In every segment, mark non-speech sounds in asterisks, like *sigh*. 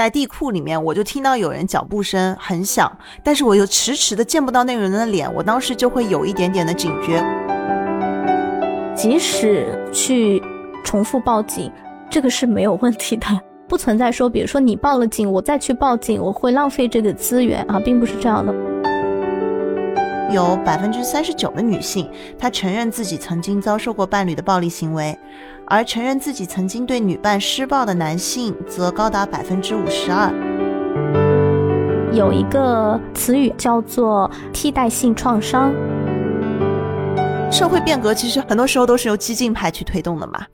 在地库里面，我就听到有人脚步声很响，但是我又迟迟的见不到那个人的脸，我当时就会有一点点的警觉。即使去重复报警，这个是没有问题的，不存在说，比如说你报了警，我再去报警，我会浪费这个资源啊，并不是这样的。有百分之三十九的女性，她承认自己曾经遭受过伴侣的暴力行为。而承认自己曾经对女伴施暴的男性，则高达百分之五十二。有一个词语叫做替代性创伤。社会变革其实很多时候都是由激进派去推动的嘛。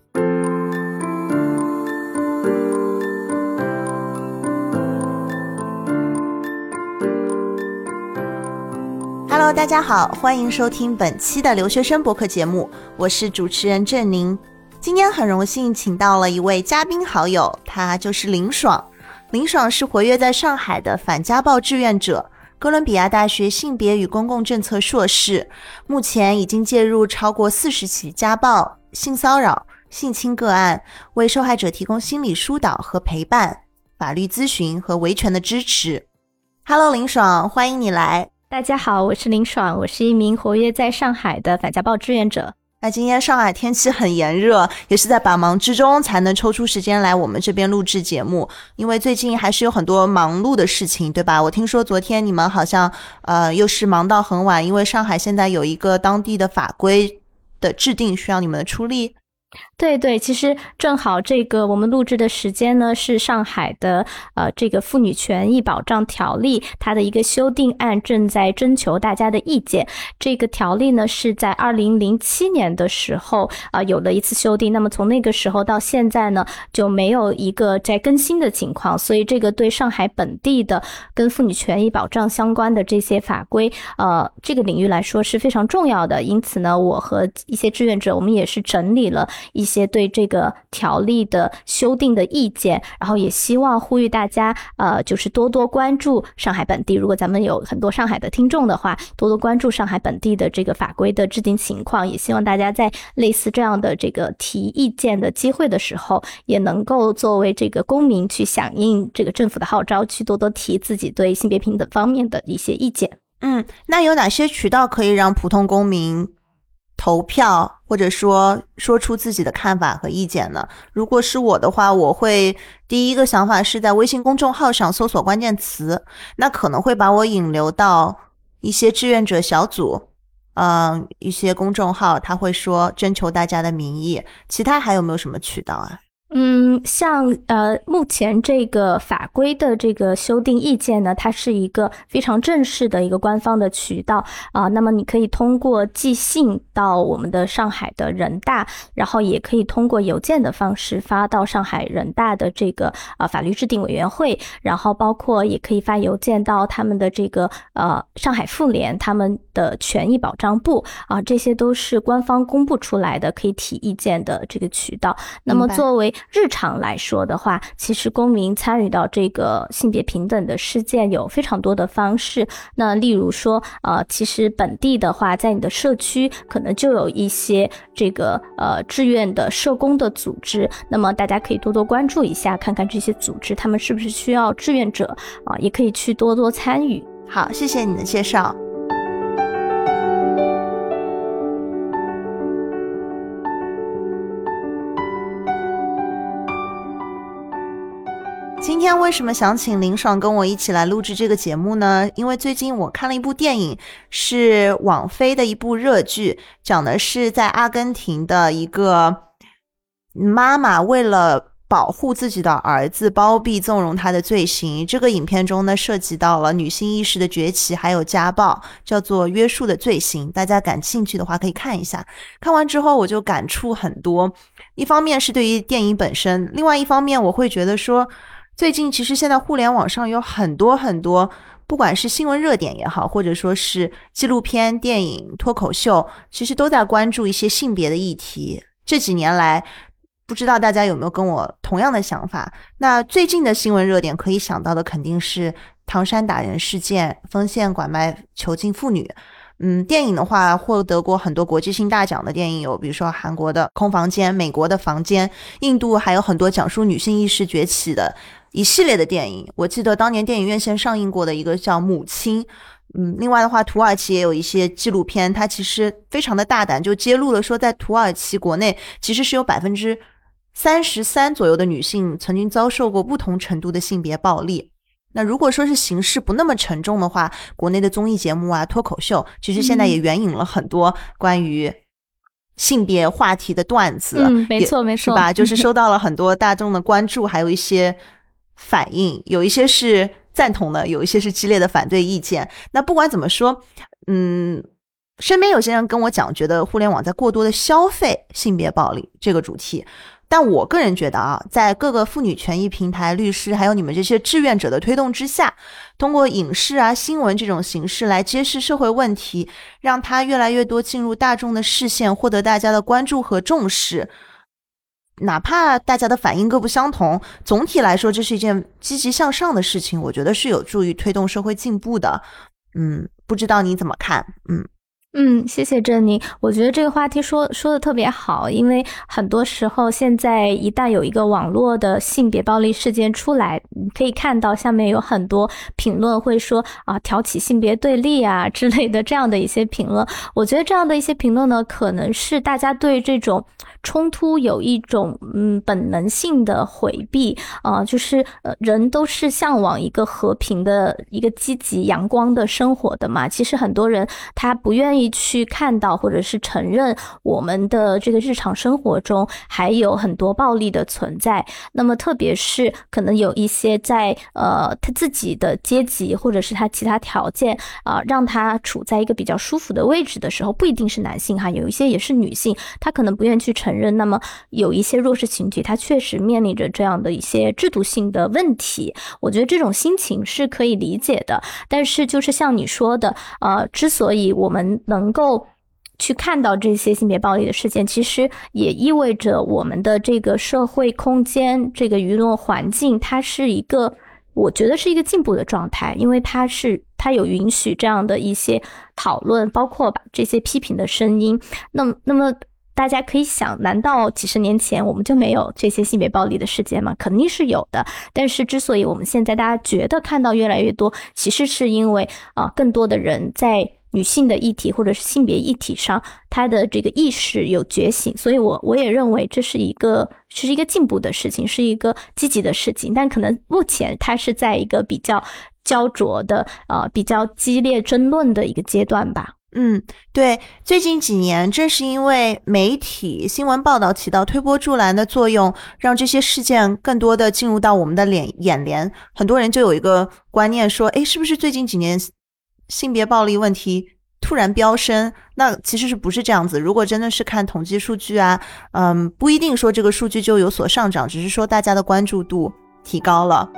Hello，大家好，欢迎收听本期的留学生博客节目，我是主持人郑宁。今天很荣幸请到了一位嘉宾好友，他就是林爽。林爽是活跃在上海的反家暴志愿者，哥伦比亚大学性别与公共政策硕士，目前已经介入超过四十起家暴、性骚扰、性侵个案，为受害者提供心理疏导和陪伴、法律咨询和维权的支持。Hello，林爽，欢迎你来。大家好，我是林爽，我是一名活跃在上海的反家暴志愿者。那今天上海天气很炎热，也是在百忙之中才能抽出时间来我们这边录制节目。因为最近还是有很多忙碌的事情，对吧？我听说昨天你们好像呃又是忙到很晚，因为上海现在有一个当地的法规的制定需要你们的出力。对对，其实正好这个我们录制的时间呢，是上海的呃这个妇女权益保障条例它的一个修订案正在征求大家的意见。这个条例呢是在二零零七年的时候啊有了一次修订，那么从那个时候到现在呢就没有一个在更新的情况，所以这个对上海本地的跟妇女权益保障相关的这些法规呃这个领域来说是非常重要的。因此呢，我和一些志愿者我们也是整理了。一一些对这个条例的修订的意见，然后也希望呼吁大家，呃，就是多多关注上海本地。如果咱们有很多上海的听众的话，多多关注上海本地的这个法规的制定情况。也希望大家在类似这样的这个提意见的机会的时候，也能够作为这个公民去响应这个政府的号召，去多多提自己对性别平等方面的一些意见。嗯，那有哪些渠道可以让普通公民？投票，或者说说出自己的看法和意见呢？如果是我的话，我会第一个想法是在微信公众号上搜索关键词，那可能会把我引流到一些志愿者小组，嗯，一些公众号，他会说征求大家的民意。其他还有没有什么渠道啊？嗯，像呃，目前这个法规的这个修订意见呢，它是一个非常正式的一个官方的渠道啊。那么你可以通过寄信到我们的上海的人大，然后也可以通过邮件的方式发到上海人大的这个呃法律制定委员会，然后包括也可以发邮件到他们的这个呃上海妇联他们的权益保障部啊，这些都是官方公布出来的可以提意见的这个渠道。那么作为日常来说的话，其实公民参与到这个性别平等的事件有非常多的方式。那例如说，呃，其实本地的话，在你的社区可能就有一些这个呃志愿的社工的组织，那么大家可以多多关注一下，看看这些组织他们是不是需要志愿者啊，也可以去多多参与。好，谢谢你的介绍。今天为什么想请林爽跟我一起来录制这个节目呢？因为最近我看了一部电影，是网飞的一部热剧，讲的是在阿根廷的一个妈妈为了保护自己的儿子，包庇纵容他的罪行。这个影片中呢，涉及到了女性意识的崛起，还有家暴，叫做《约束的罪行》。大家感兴趣的话可以看一下。看完之后我就感触很多，一方面是对于电影本身，另外一方面我会觉得说。最近其实现在互联网上有很多很多，不管是新闻热点也好，或者说是纪录片、电影、脱口秀，其实都在关注一些性别的议题。这几年来，不知道大家有没有跟我同样的想法？那最近的新闻热点可以想到的肯定是唐山打人事件、丰县拐卖囚禁妇女。嗯，电影的话，获得过很多国际性大奖的电影有，比如说韩国的《空房间》，美国的《房间》，印度还有很多讲述女性意识崛起的。一系列的电影。我记得当年电影院线上映过的一个叫《母亲》，嗯，另外的话，土耳其也有一些纪录片，它其实非常的大胆，就揭露了说，在土耳其国内其实是有百分之三十三左右的女性曾经遭受过不同程度的性别暴力。那如果说是形式不那么沉重的话，国内的综艺节目啊、脱口秀，其实现在也援引了很多关于性别话题的段子。嗯，没错，没错，是吧？就是 *laughs* 收到了很多大众的关注，还有一些反应，有一些是赞同的，有一些是激烈的反对意见。那不管怎么说，嗯，身边有些人跟我讲，觉得互联网在过多的消费性别暴力这个主题。但我个人觉得啊，在各个妇女权益平台、律师还有你们这些志愿者的推动之下，通过影视啊、新闻这种形式来揭示社会问题，让它越来越多进入大众的视线，获得大家的关注和重视。哪怕大家的反应各不相同，总体来说，这是一件积极向上的事情。我觉得是有助于推动社会进步的。嗯，不知道你怎么看？嗯。嗯，谢谢珍妮。我觉得这个话题说说的特别好，因为很多时候现在一旦有一个网络的性别暴力事件出来，你可以看到下面有很多评论会说啊挑起性别对立啊之类的这样的一些评论。我觉得这样的一些评论呢，可能是大家对这种冲突有一种嗯本能性的回避啊，就是呃人都是向往一个和平的一个积极阳光的生活的嘛。其实很多人他不愿意。去看到或者是承认我们的这个日常生活中还有很多暴力的存在，那么特别是可能有一些在呃他自己的阶级或者是他其他条件啊让他处在一个比较舒服的位置的时候，不一定是男性哈，有一些也是女性，他可能不愿去承认。那么有一些弱势群体，他确实面临着这样的一些制度性的问题，我觉得这种心情是可以理解的。但是就是像你说的，呃，之所以我们能能够去看到这些性别暴力的事件，其实也意味着我们的这个社会空间、这个舆论环境，它是一个，我觉得是一个进步的状态，因为它是它有允许这样的一些讨论，包括把这些批评的声音。那么，那么大家可以想，难道几十年前我们就没有这些性别暴力的事件吗？肯定是有的。但是，之所以我们现在大家觉得看到越来越多，其实是因为啊，更多的人在。女性的议题或者是性别议题上，她的这个意识有觉醒，所以我我也认为这是一个是一个进步的事情，是一个积极的事情。但可能目前它是在一个比较焦灼的、呃比较激烈争论的一个阶段吧。嗯，对，最近几年正是因为媒体新闻报道起到推波助澜的作用，让这些事件更多的进入到我们的脸眼帘，很多人就有一个观念说，哎，是不是最近几年？性别暴力问题突然飙升，那其实是不是这样子？如果真的是看统计数据啊，嗯，不一定说这个数据就有所上涨，只是说大家的关注度提高了。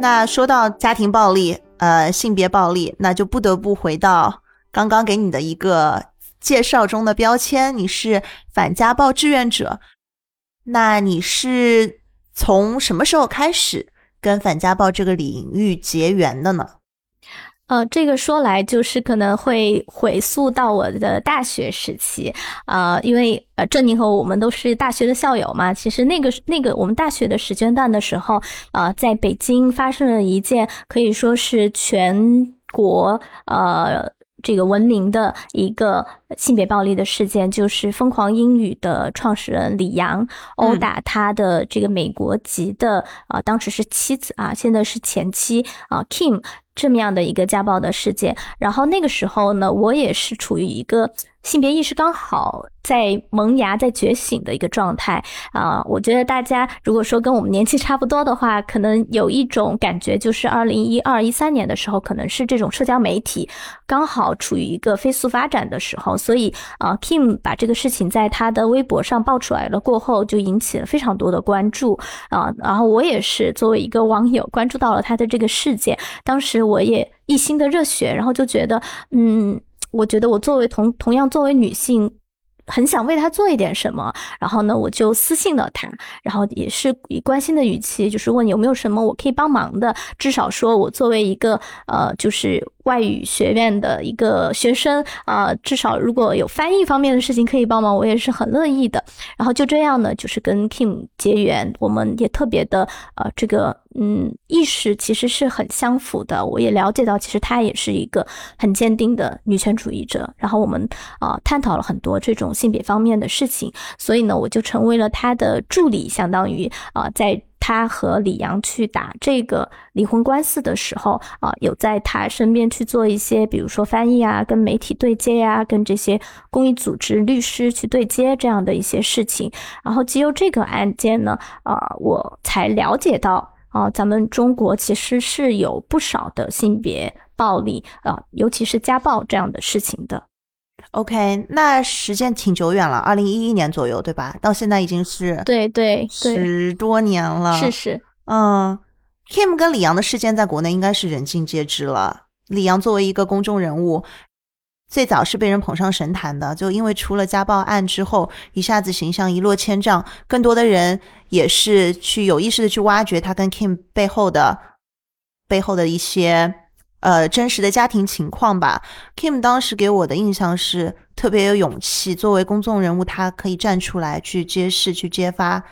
那说到家庭暴力，呃，性别暴力，那就不得不回到刚刚给你的一个。介绍中的标签，你是反家暴志愿者，那你是从什么时候开始跟反家暴这个领域结缘的呢？呃，这个说来就是可能会回溯到我的大学时期，啊，因为呃，郑宁和我们都是大学的校友嘛。其实那个那个我们大学的时间段的时候，呃，在北京发生了一件可以说是全国呃。这个闻名的一个性别暴力的事件，就是疯狂英语的创始人李阳殴打他的这个美国籍的啊，当时是妻子啊，现在是前妻啊，Kim 这么样的一个家暴的事件。然后那个时候呢，我也是处于一个。性别意识刚好在萌芽、在觉醒的一个状态啊！我觉得大家如果说跟我们年纪差不多的话，可能有一种感觉，就是二零一二、一三年的时候，可能是这种社交媒体刚好处于一个飞速发展的时候，所以啊，Kim 把这个事情在他的微博上爆出来了过后，就引起了非常多的关注啊！然后我也是作为一个网友关注到了他的这个事件，当时我也一心的热血，然后就觉得嗯。我觉得我作为同同样作为女性，很想为他做一点什么。然后呢，我就私信了他，然后也是以关心的语气，就是问有没有什么我可以帮忙的。至少说我作为一个呃，就是外语学院的一个学生啊，至少如果有翻译方面的事情可以帮忙，我也是很乐意的。然后就这样呢，就是跟 Kim 结缘，我们也特别的呃，这个嗯意识其实是很相符的。我也了解到，其实她也是一个很坚定的女权主义者。然后我们啊探讨了很多这种性别方面的事情，所以呢，我就成为了她的助理，相当于啊在。他和李阳去打这个离婚官司的时候啊，有在他身边去做一些，比如说翻译啊，跟媒体对接呀，跟这些公益组织律师去对接这样的一些事情。然后，基由这个案件呢，啊，我才了解到啊，咱们中国其实是有不少的性别暴力啊，尤其是家暴这样的事情的。OK，那时间挺久远了，二零一一年左右，对吧？到现在已经是对对十多年了。是是，嗯，Kim 跟李阳的事件在国内应该是人尽皆知了。李阳作为一个公众人物，最早是被人捧上神坛的，就因为出了家暴案之后，一下子形象一落千丈。更多的人也是去有意识的去挖掘他跟 Kim 背后的背后的一些。呃，真实的家庭情况吧。Kim 当时给我的印象是特别有勇气，作为公众人物，他可以站出来去揭示、去揭发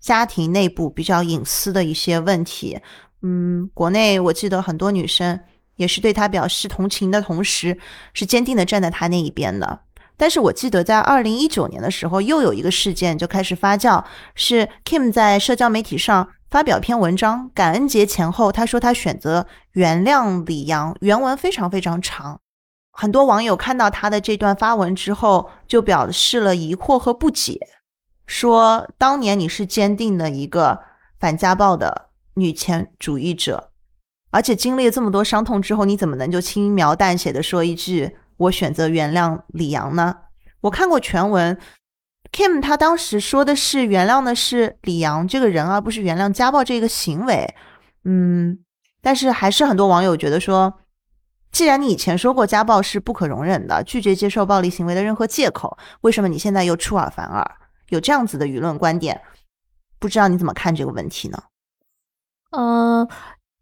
家庭内部比较隐私的一些问题。嗯，国内我记得很多女生也是对他表示同情的同时，是坚定的站在他那一边的。但是我记得在二零一九年的时候，又有一个事件就开始发酵，是 Kim 在社交媒体上。发表篇文章，感恩节前后，他说他选择原谅李阳。原文非常非常长，很多网友看到他的这段发文之后，就表示了疑惑和不解，说当年你是坚定的一个反家暴的女权主义者，而且经历了这么多伤痛之后，你怎么能就轻描淡写的说一句我选择原谅李阳呢？我看过全文。Kim 他当时说的是原谅的是李阳这个人，而不是原谅家暴这个行为。嗯，但是还是很多网友觉得说，既然你以前说过家暴是不可容忍的，拒绝接受暴力行为的任何借口，为什么你现在又出尔反尔？有这样子的舆论观点，不知道你怎么看这个问题呢？呃。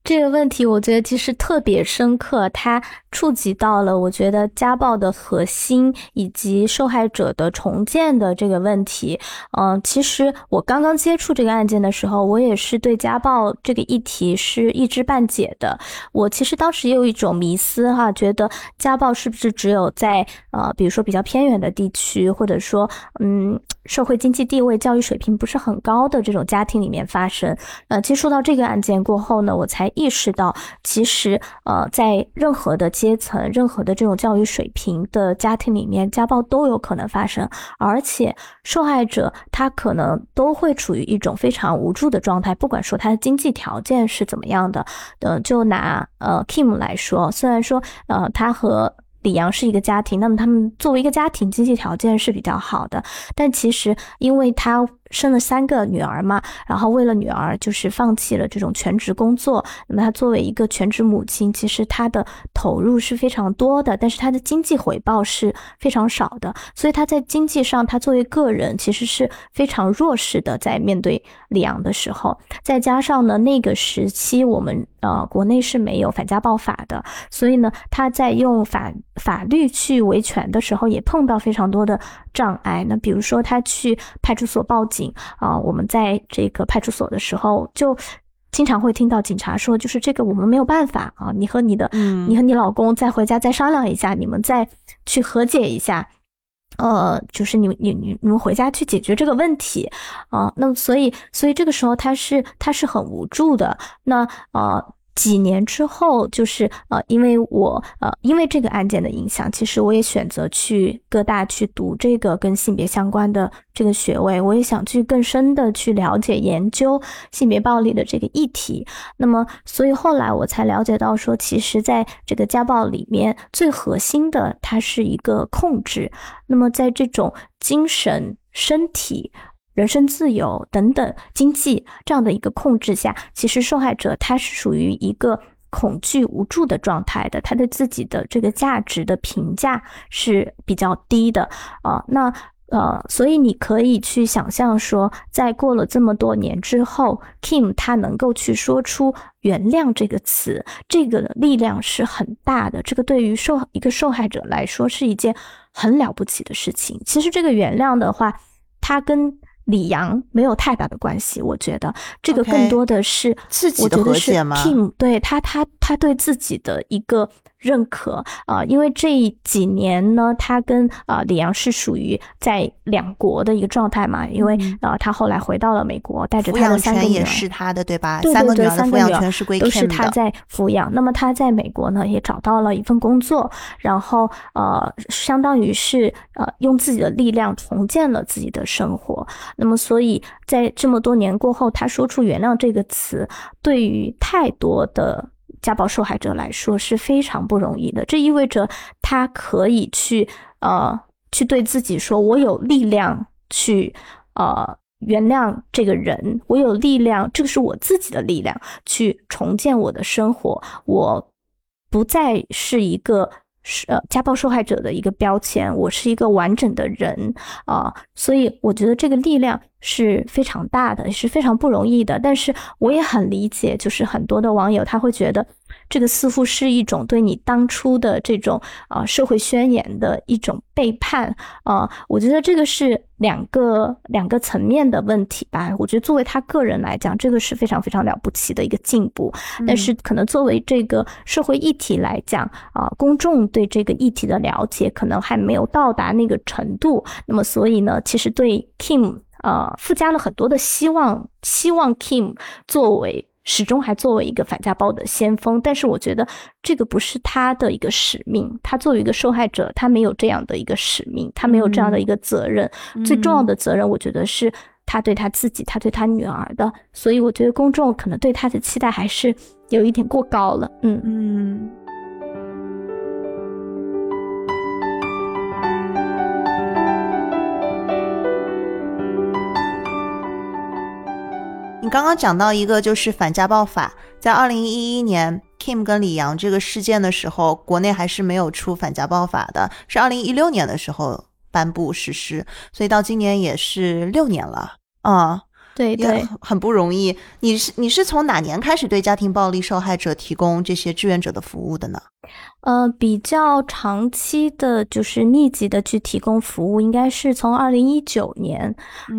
这个问题我觉得其实特别深刻，它触及到了我觉得家暴的核心以及受害者的重建的这个问题。嗯，其实我刚刚接触这个案件的时候，我也是对家暴这个议题是一知半解的。我其实当时也有一种迷思哈，觉得家暴是不是只有在呃，比如说比较偏远的地区，或者说嗯，社会经济地位、教育水平不是很高的这种家庭里面发生？呃，接触到这个案件过后呢，我才。意识到，其实呃，在任何的阶层、任何的这种教育水平的家庭里面，家暴都有可能发生，而且受害者他可能都会处于一种非常无助的状态，不管说他的经济条件是怎么样的。呃，就拿呃 Kim 来说，虽然说呃他和李阳是一个家庭，那么他们作为一个家庭，经济条件是比较好的，但其实因为他。生了三个女儿嘛，然后为了女儿，就是放弃了这种全职工作。那么她作为一个全职母亲，其实她的投入是非常多的，但是她的经济回报是非常少的。所以她在经济上，她作为个人其实是非常弱势的。在面对李阳的时候，再加上呢，那个时期我们呃国内是没有反家暴法的，所以呢，她在用法法律去维权的时候，也碰到非常多的障碍。那比如说他去派出所报警。啊，我们在这个派出所的时候，就经常会听到警察说，就是这个我们没有办法啊，你和你的，你和你老公再回家再商量一下，你们再去和解一下，呃，就是你你你你们回家去解决这个问题啊。那么所以所以这个时候他是他是很无助的。那呃。几年之后，就是呃，因为我呃，因为这个案件的影响，其实我也选择去各大去读这个跟性别相关的这个学位，我也想去更深的去了解研究性别暴力的这个议题。那么，所以后来我才了解到说，其实在这个家暴里面，最核心的它是一个控制。那么，在这种精神、身体。人身自由等等，经济这样的一个控制下，其实受害者他是属于一个恐惧无助的状态的，他对自己的这个价值的评价是比较低的啊。那呃，所以你可以去想象说，在过了这么多年之后，Kim 他能够去说出“原谅”这个词，这个力量是很大的。这个对于受一个受害者来说是一件很了不起的事情。其实这个原谅的话，它跟李阳没有太大的关系。我觉得这个更多的是自己的和解吗？Kim 对他，他他对自己的一个。认可啊，因为这几年呢，他跟啊李阳是属于在两国的一个状态嘛，因为啊他后来回到了美国，带着他的三个女儿，是他的对吧？对对对，三个女儿是归都是他在抚养。那么他在美国呢，也找到了一份工作，然后呃，相当于是呃用自己的力量重建了自己的生活。那么所以在这么多年过后，他说出“原谅”这个词，对于太多的。家暴受害者来说是非常不容易的，这意味着他可以去呃去对自己说：“我有力量去呃原谅这个人，我有力量，这个是我自己的力量去重建我的生活，我不再是一个呃家暴受害者的一个标签，我是一个完整的人啊。”所以我觉得这个力量是非常大的，也是非常不容易的。但是我也很理解，就是很多的网友他会觉得。这个似乎是一种对你当初的这种啊社会宣言的一种背叛啊，我觉得这个是两个两个层面的问题吧。我觉得作为他个人来讲，这个是非常非常了不起的一个进步，但是可能作为这个社会议题来讲啊，公众对这个议题的了解可能还没有到达那个程度。那么，所以呢，其实对 Kim 啊附加了很多的希望，希望 Kim 作为。始终还作为一个反家暴的先锋，但是我觉得这个不是他的一个使命。他作为一个受害者，他没有这样的一个使命，他没有这样的一个责任。最重要的责任，我觉得是他对他自己，他对他女儿的。所以我觉得公众可能对他的期待还是有一点过高了。嗯嗯。你刚刚讲到一个就是反家暴法，在二零一一年 Kim 跟李阳这个事件的时候，国内还是没有出反家暴法的，是二零一六年的时候颁布实施，所以到今年也是六年了啊。对对，很不容易。你是你是从哪年开始对家庭暴力受害者提供这些志愿者的服务的呢？呃，比较长期的，就是密集的去提供服务，应该是从二零一九年。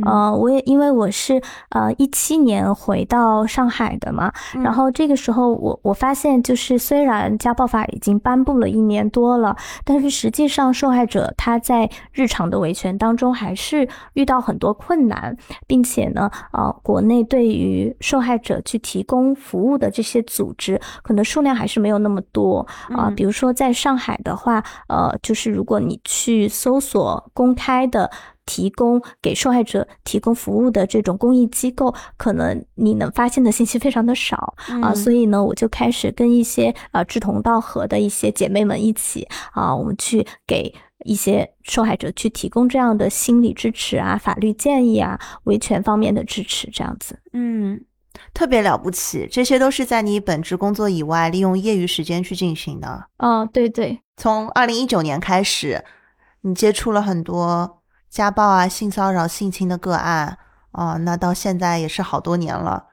呃，我也因为我是呃一七年回到上海的嘛，然后这个时候我我发现，就是虽然家暴法已经颁布了一年多了，但是实际上受害者他在日常的维权当中还是遇到很多困难，并且呢。呃，国内对于受害者去提供服务的这些组织，可能数量还是没有那么多啊。比如说在上海的话，呃，就是如果你去搜索公开的提供给受害者提供服务的这种公益机构，可能你能发现的信息非常的少啊。所以呢，我就开始跟一些呃志同道合的一些姐妹们一起啊，我们去给。一些受害者去提供这样的心理支持啊、法律建议啊、维权方面的支持，这样子，嗯，特别了不起。这些都是在你本职工作以外，利用业余时间去进行的。哦，对对。从二零一九年开始，你接触了很多家暴啊、性骚扰、性侵的个案啊，那到现在也是好多年了。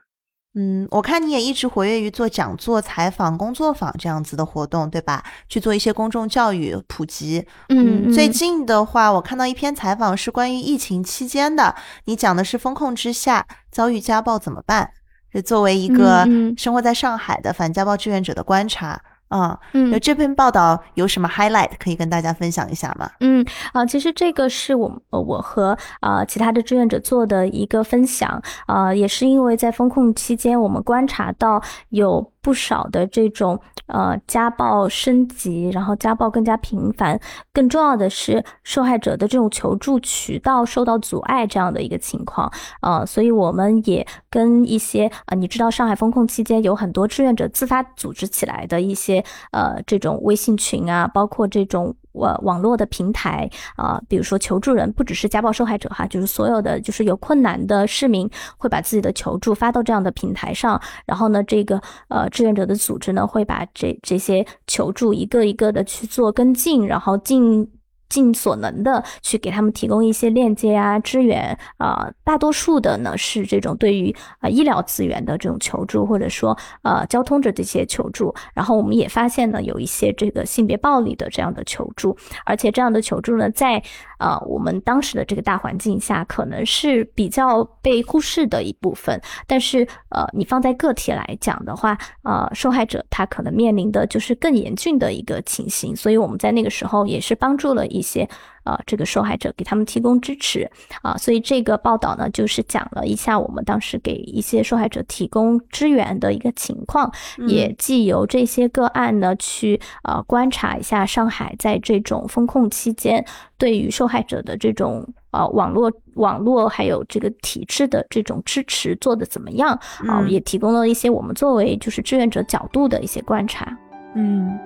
嗯，我看你也一直活跃于做讲座、采访、工作坊这样子的活动，对吧？去做一些公众教育普及。嗯，最近的话，我看到一篇采访是关于疫情期间的，你讲的是风控之下遭遇家暴怎么办？是作为一个生活在上海的反家暴志愿者的观察。啊，嗯，那这篇报道有什么 highlight 可以跟大家分享一下吗？嗯，啊，其实这个是我我和啊其他的志愿者做的一个分享，啊，也是因为在风控期间，我们观察到有。不少的这种呃家暴升级，然后家暴更加频繁，更重要的是受害者的这种求助渠道受到阻碍这样的一个情况呃，所以我们也跟一些呃，你知道上海封控期间有很多志愿者自发组织起来的一些呃这种微信群啊，包括这种。网网络的平台啊，比如说求助人不只是家暴受害者哈，就是所有的就是有困难的市民会把自己的求助发到这样的平台上，然后呢，这个呃志愿者的组织呢会把这这些求助一个一个的去做跟进，然后进尽所能的去给他们提供一些链接啊、支援啊。大多数的呢是这种对于呃医疗资源的这种求助，或者说呃交通的这些求助。然后我们也发现呢有一些这个性别暴力的这样的求助，而且这样的求助呢在呃我们当时的这个大环境下可能是比较被忽视的一部分。但是呃你放在个体来讲的话，呃受害者他可能面临的就是更严峻的一个情形。所以我们在那个时候也是帮助了。一些呃，这个受害者给他们提供支持啊，所以这个报道呢，就是讲了一下我们当时给一些受害者提供支援的一个情况，也既由这些个案呢去呃观察一下上海在这种风控期间对于受害者的这种呃网络网络还有这个体制的这种支持做的怎么样啊，也提供了一些我们作为就是志愿者角度的一些观察，嗯。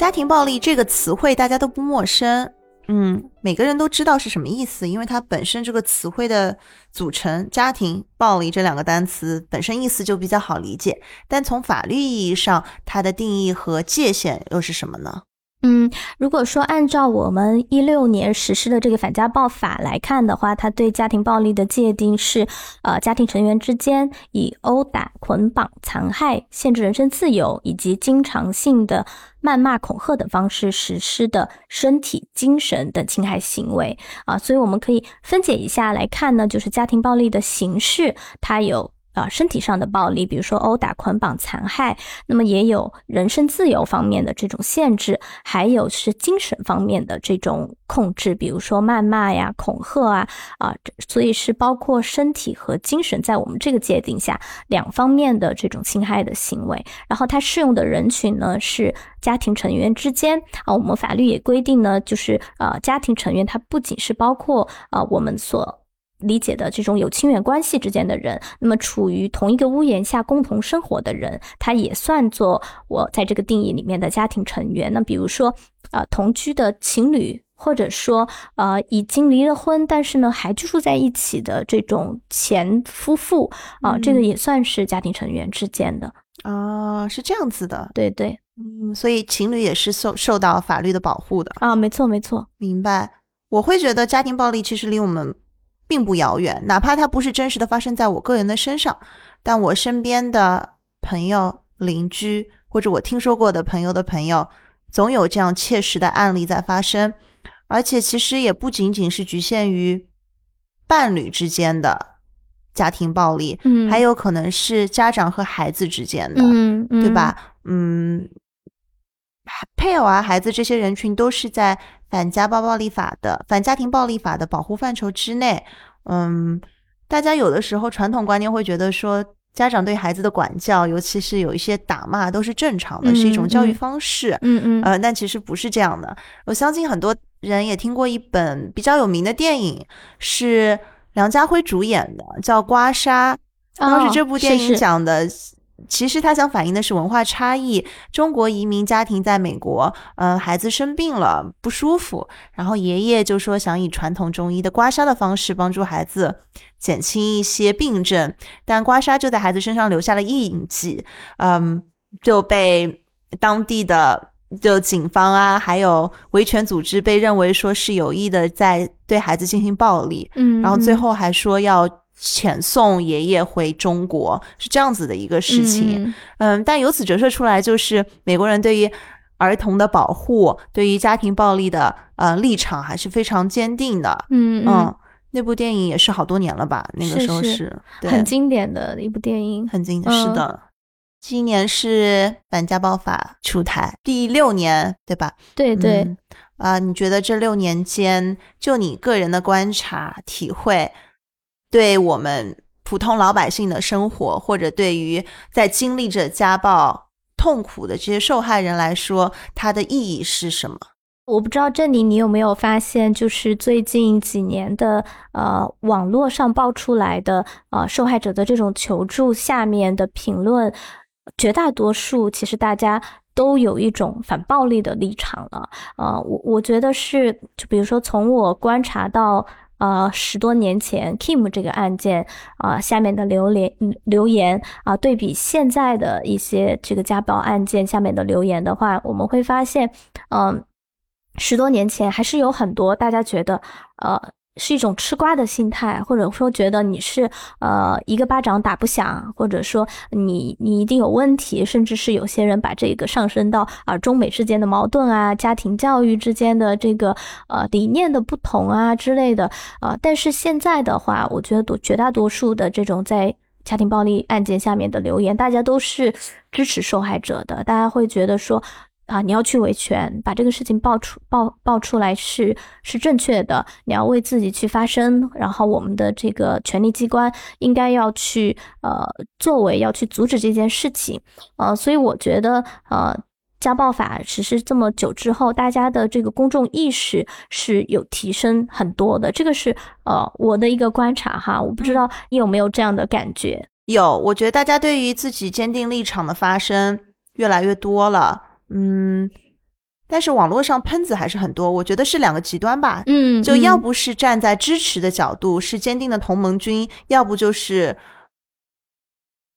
家庭暴力这个词汇大家都不陌生，嗯，每个人都知道是什么意思，因为它本身这个词汇的组成“家庭暴力”这两个单词本身意思就比较好理解。但从法律意义上，它的定义和界限又是什么呢？嗯，如果说按照我们一六年实施的这个反家暴法来看的话，它对家庭暴力的界定是，呃，家庭成员之间以殴打、捆绑、残害、限制人身自由以及经常性的谩骂、恐吓等方式实施的身体、精神等侵害行为啊，所以我们可以分解一下来看呢，就是家庭暴力的形式，它有。啊，身体上的暴力，比如说殴打、捆绑、残害，那么也有人身自由方面的这种限制，还有是精神方面的这种控制，比如说谩骂呀、恐吓啊，啊，所以是包括身体和精神在我们这个界定下两方面的这种侵害的行为。然后它适用的人群呢是家庭成员之间啊，我们法律也规定呢，就是呃，家庭成员它不仅是包括呃我们所。理解的这种有亲缘关系之间的人，那么处于同一个屋檐下共同生活的人，他也算作我在这个定义里面的家庭成员。那比如说，呃，同居的情侣，或者说，呃，已经离了婚，但是呢还居住在一起的这种前夫妇，啊，这个也算是家庭成员之间的。啊，是这样子的，对对，嗯，所以情侣也是受受到法律的保护的。啊，没错没错，明白。我会觉得家庭暴力其实离我们。并不遥远，哪怕它不是真实的发生在我个人的身上，但我身边的朋友、邻居或者我听说过的朋友的朋友，总有这样切实的案例在发生。而且其实也不仅仅是局限于伴侣之间的家庭暴力，嗯，还有可能是家长和孩子之间的，嗯，对吧？嗯，配偶啊、孩子这些人群都是在。反家暴暴力法的反家庭暴力法的保护范畴之内，嗯，大家有的时候传统观念会觉得说，家长对孩子的管教，尤其是有一些打骂，都是正常的，是一种教育方式。嗯嗯，呃，但其实不是这样的。我相信很多人也听过一本比较有名的电影，是梁家辉主演的，叫《刮痧》。当时这部电影讲的。其实他想反映的是文化差异。中国移民家庭在美国，嗯，孩子生病了不舒服，然后爷爷就说想以传统中医的刮痧的方式帮助孩子减轻一些病症，但刮痧就在孩子身上留下了印记，嗯，就被当地的就警方啊，还有维权组织被认为说是有意的在对孩子进行暴力，嗯，然后最后还说要。遣送爷爷回中国是这样子的一个事情，嗯，但由此折射出来就是美国人对于儿童的保护，对于家庭暴力的呃立场还是非常坚定的，嗯嗯，那部电影也是好多年了吧？那个时候是对很经典的一部电影，很经典，是的。今年是反家暴法出台第六年，对吧？对对，啊，你觉得这六年间，就你个人的观察体会？对我们普通老百姓的生活，或者对于在经历着家暴痛苦的这些受害人来说，它的意义是什么？我不知道这里你有没有发现，就是最近几年的呃网络上爆出来的呃受害者的这种求助下面的评论，绝大多数其实大家都有一种反暴力的立场了。呃，我我觉得是，就比如说从我观察到。呃十多年前 Kim 这个案件啊下面的留言留言啊，对比现在的一些这个家暴案件下面的留言的话，我们会发现，嗯，十多年前还是有很多大家觉得呃。是一种吃瓜的心态，或者说觉得你是呃一个巴掌打不响，或者说你你一定有问题，甚至是有些人把这个上升到啊中美之间的矛盾啊，家庭教育之间的这个呃理念的不同啊之类的啊。但是现在的话，我觉得多绝大多数的这种在家庭暴力案件下面的留言，大家都是支持受害者的，大家会觉得说。啊，你要去维权，把这个事情爆出、爆爆出来是是正确的。你要为自己去发声，然后我们的这个权力机关应该要去呃作为要去阻止这件事情。呃，所以我觉得呃家暴法实施这么久之后，大家的这个公众意识是有提升很多的。这个是呃我的一个观察哈，我不知道你有没有这样的感觉？有，我觉得大家对于自己坚定立场的发声越来越多了。嗯，但是网络上喷子还是很多，我觉得是两个极端吧。嗯，就要不是站在支持的角度，是坚定的同盟军，要不就是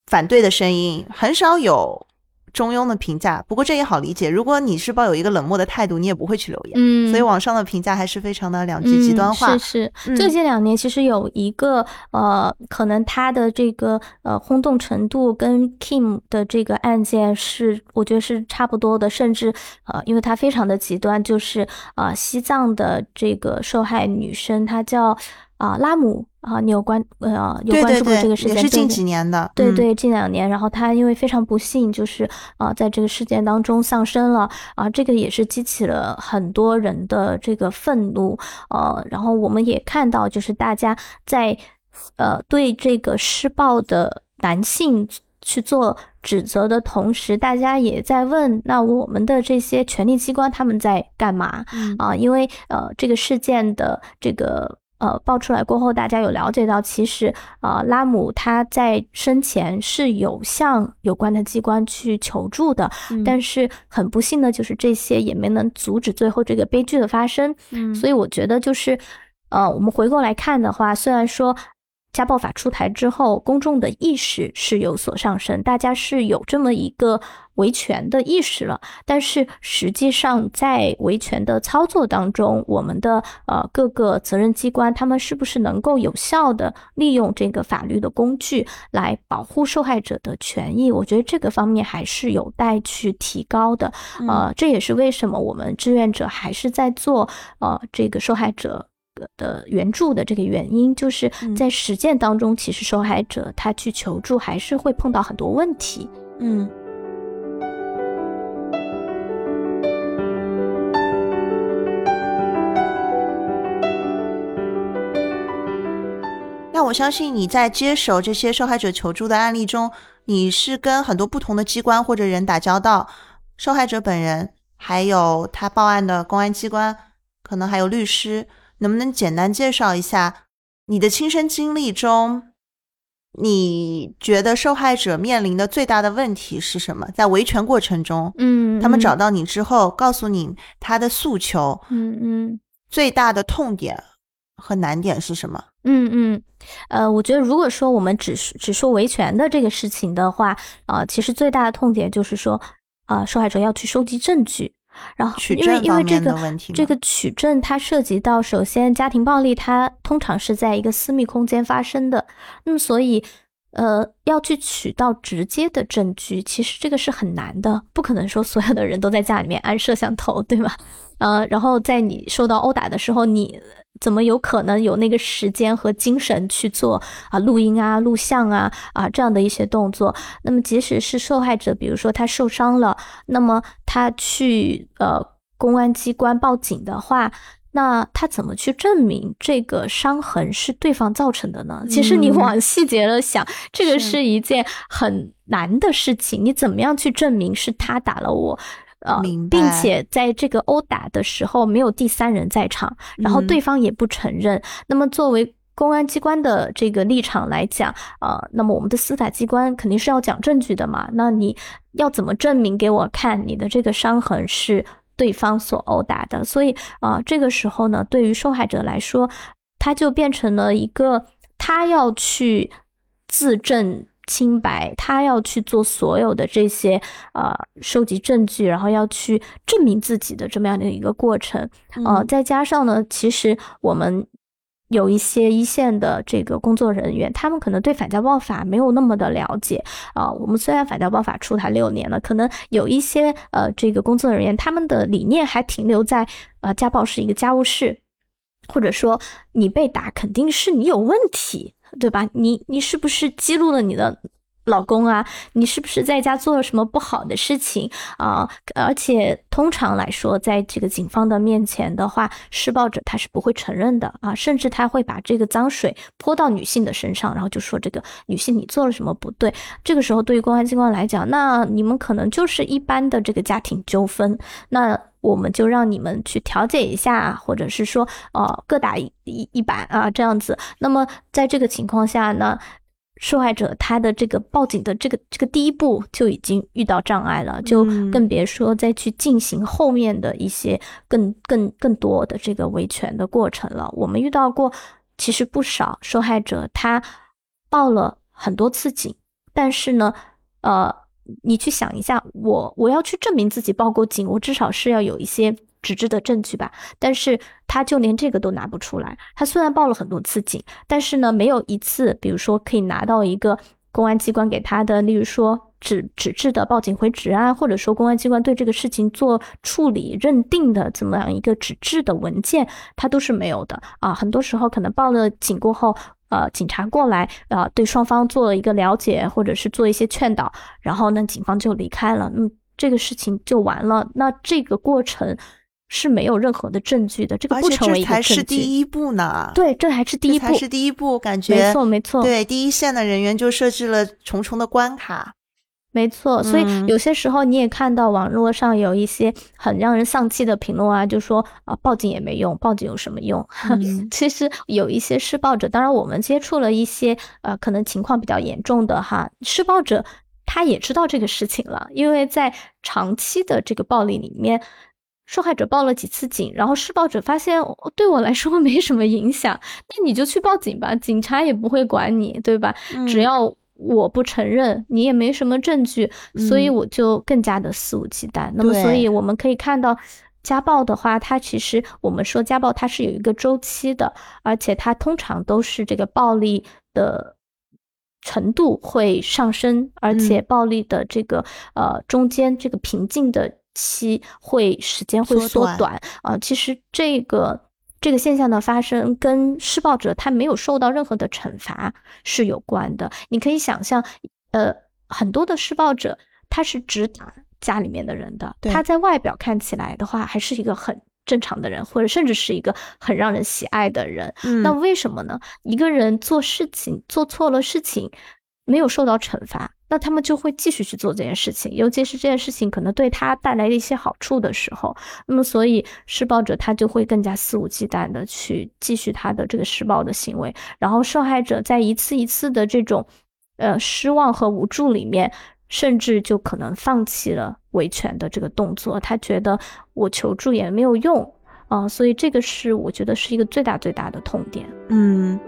反对的声音，很少有。中庸的评价，不过这也好理解。如果你是抱有一个冷漠的态度，你也不会去留言。嗯，所以网上的评价还是非常的两极极端化。是是，最近两年其实有一个呃，可能他的这个呃轰动程度跟 Kim 的这个案件是，我觉得是差不多的，甚至呃，因为他非常的极端，就是呃西藏的这个受害女生，她叫。啊，拉姆啊，你有关呃有关注过这个事件？也是近几年的，对对，近两年。然后他因为非常不幸，就是啊，在这个事件当中丧生了啊，这个也是激起了很多人的这个愤怒。呃，然后我们也看到，就是大家在呃对这个施暴的男性去做指责的同时，大家也在问，那我们的这些权力机关他们在干嘛啊？因为呃这个事件的这个。呃，爆出来过后，大家有了解到，其实呃，拉姆他在生前是有向有关的机关去求助的，但是很不幸的就是这些也没能阻止最后这个悲剧的发生。嗯，所以我觉得就是，呃，我们回过来看的话，虽然说。家暴法出台之后，公众的意识是有所上升，大家是有这么一个维权的意识了。但是实际上，在维权的操作当中，我们的呃各个责任机关，他们是不是能够有效的利用这个法律的工具来保护受害者的权益？我觉得这个方面还是有待去提高的。呃，这也是为什么我们志愿者还是在做呃这个受害者。的援助的这个原因，就是在实践当中，其实受害者他去求助还是会碰到很多问题。嗯。那我相信你在接手这些受害者求助的案例中，你是跟很多不同的机关或者人打交道，受害者本人，还有他报案的公安机关，可能还有律师。能不能简单介绍一下你的亲身经历中，你觉得受害者面临的最大的问题是什么？在维权过程中，嗯，他们找到你之后，告诉你他的诉求，嗯嗯，最大的痛点和难点是什么？嗯嗯，呃，我觉得如果说我们只是只说维权的这个事情的话，啊，其实最大的痛点就是说，啊，受害者要去收集证据。然后，因为因为这个这个取证，它涉及到首先家庭暴力，它通常是在一个私密空间发生的，那么所以，呃，要去取到直接的证据，其实这个是很难的，不可能说所有的人都在家里面安摄像头，对吗？呃，然后在你受到殴打的时候，你。怎么有可能有那个时间和精神去做啊录音啊录像啊啊这样的一些动作？那么即使是受害者，比如说他受伤了，那么他去呃公安机关报警的话，那他怎么去证明这个伤痕是对方造成的呢？其实你往细节了想，这个是一件很难的事情。你怎么样去证明是他打了我？呃，并且在这个殴打的时候没有第三人在场，然后对方也不承认。那么作为公安机关的这个立场来讲，呃，那么我们的司法机关肯定是要讲证据的嘛。那你要怎么证明给我看你的这个伤痕是对方所殴打的？所以啊，这个时候呢，对于受害者来说。他就变成了一个他要去自证清白，他要去做所有的这些呃收集证据，然后要去证明自己的这么样的一个过程。呃，再加上呢，其实我们。有一些一线的这个工作人员，他们可能对反家暴法没有那么的了解啊。我们虽然反家暴法出台六年了，可能有一些呃这个工作人员，他们的理念还停留在呃家暴是一个家务事，或者说你被打肯定是你有问题，对吧？你你是不是记录了你的？老公啊，你是不是在家做了什么不好的事情啊？而且通常来说，在这个警方的面前的话，施暴者他是不会承认的啊，甚至他会把这个脏水泼到女性的身上，然后就说这个女性你做了什么不对。这个时候对于公安机关来讲，那你们可能就是一般的这个家庭纠纷，那我们就让你们去调解一下，或者是说呃各打一一板啊这样子。那么在这个情况下呢？受害者他的这个报警的这个这个第一步就已经遇到障碍了，就更别说再去进行后面的一些更更更多的这个维权的过程了。我们遇到过，其实不少受害者他报了很多次警，但是呢，呃，你去想一下，我我要去证明自己报过警，我至少是要有一些。纸质的证据吧，但是他就连这个都拿不出来。他虽然报了很多次警，但是呢，没有一次，比如说可以拿到一个公安机关给他的，例如说纸纸质的报警回执啊，或者说公安机关对这个事情做处理认定的这么样一个纸质的文件，他都是没有的啊。很多时候可能报了警过后，呃，警察过来啊，对双方做了一个了解，或者是做一些劝导，然后呢，警方就离开了，嗯，这个事情就完了。那这个过程。是没有任何的证据的，这个不成为一个证据。才是第一步呢。对，这还是第一步。才是第一步，感觉没错没错。对，第一线的人员就设置了重重的关卡。没错，所以有些时候你也看到网络上有一些很让人丧气的评论啊，就说啊，报警也没用，报警有什么用？*laughs* 其实有一些施暴者，当然我们接触了一些呃，可能情况比较严重的哈，施暴者他也知道这个事情了，因为在长期的这个暴力里面。受害者报了几次警，然后施暴者发现对我来说 *laughs* 没什么影响，那你就去报警吧，警察也不会管你，对吧？只要我不承认，你也没什么证据，所以我就更加的肆无忌惮。那么，所以我们可以看到，家暴的话，它其实我们说家暴它是有一个周期的，而且它通常都是这个暴力的程度会上升，而且暴力的这个呃中间这个平静的。期会时间会缩短啊，其实这个这个现象的发生跟施暴者他没有受到任何的惩罚是有关的。你可以想象，呃，很多的施暴者他是只打家里面的人的，他在外表看起来的话还是一个很正常的人，或者甚至是一个很让人喜爱的人。那为什么呢？一个人做事情做错了事情，没有受到惩罚。那他们就会继续去做这件事情，尤其是这件事情可能对他带来了一些好处的时候，那么所以施暴者他就会更加肆无忌惮的去继续他的这个施暴的行为，然后受害者在一次一次的这种呃失望和无助里面，甚至就可能放弃了维权的这个动作，他觉得我求助也没有用啊，所以这个是我觉得是一个最大最大的痛点，嗯。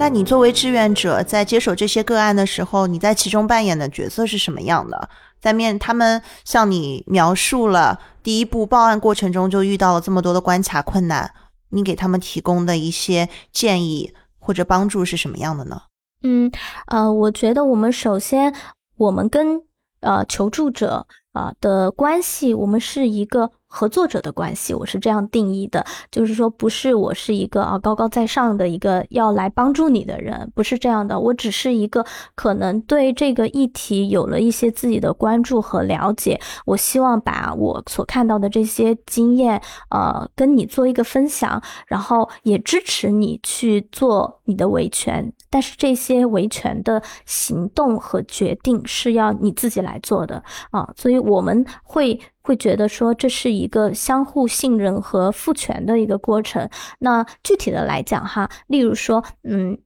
那你作为志愿者，在接手这些个案的时候，你在其中扮演的角色是什么样的？在面他们向你描述了第一步报案过程中就遇到了这么多的关卡困难，你给他们提供的一些建议或者帮助是什么样的呢？嗯，呃，我觉得我们首先，我们跟呃求助者啊的关系，我们是一个。合作者的关系，我是这样定义的，就是说，不是我是一个啊高高在上的一个要来帮助你的人，不是这样的，我只是一个可能对这个议题有了一些自己的关注和了解，我希望把我所看到的这些经验，呃，跟你做一个分享，然后也支持你去做你的维权，但是这些维权的行动和决定是要你自己来做的啊，所以我们会。会觉得说这是一个相互信任和赋权的一个过程。那具体的来讲哈，例如说，嗯，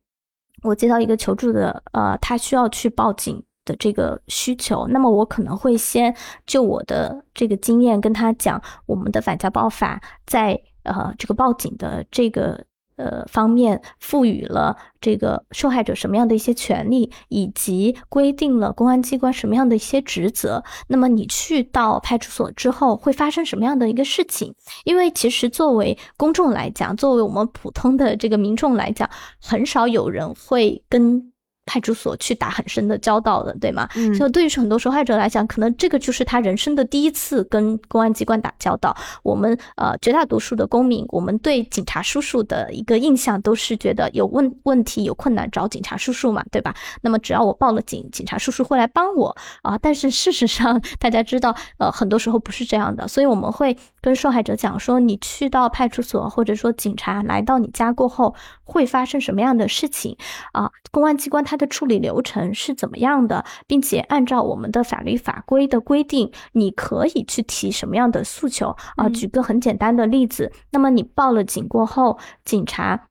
我接到一个求助的，呃，他需要去报警的这个需求，那么我可能会先就我的这个经验跟他讲，我们的反家暴法在呃这个报警的这个。呃，方面赋予了这个受害者什么样的一些权利，以及规定了公安机关什么样的一些职责。那么你去到派出所之后，会发生什么样的一个事情？因为其实作为公众来讲，作为我们普通的这个民众来讲，很少有人会跟。派出所去打很深的交道的，对吗？嗯，所以对于很多受害者来讲，可能这个就是他人生的第一次跟公安机关打交道。我们呃绝大多数的公民，我们对警察叔叔的一个印象都是觉得有问问题、有困难找警察叔叔嘛，对吧？那么只要我报了警，警察叔叔会来帮我啊。但是事实上，*laughs* 大家知道，呃，很多时候不是这样的。所以我们会跟受害者讲说，你去到派出所，或者说警察来到你家过后，会发生什么样的事情啊？公安机关。它的处理流程是怎么样的，并且按照我们的法律法规的规定，你可以去提什么样的诉求啊？举个很简单的例子，那么你报了警过后，警察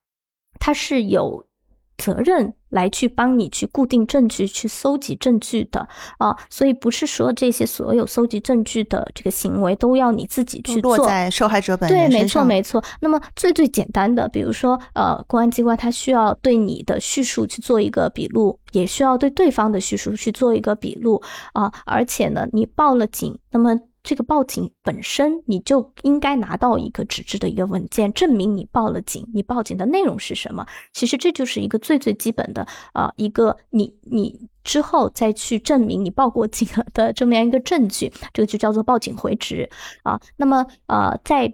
他是有。责任来去帮你去固定证据、去搜集证据的啊，所以不是说这些所有搜集证据的这个行为都要你自己去做，在受害者本人对，没错没错。那么最最简单的，比如说呃，公安机关他需要对你的叙述去做一个笔录，也需要对对方的叙述去做一个笔录啊，而且呢，你报了警，那么。这个报警本身，你就应该拿到一个纸质的一个文件，证明你报了警，你报警的内容是什么？其实这就是一个最最基本的呃，一个你你之后再去证明你报过警了的这么样一个证据，这个就叫做报警回执啊。那么呃，再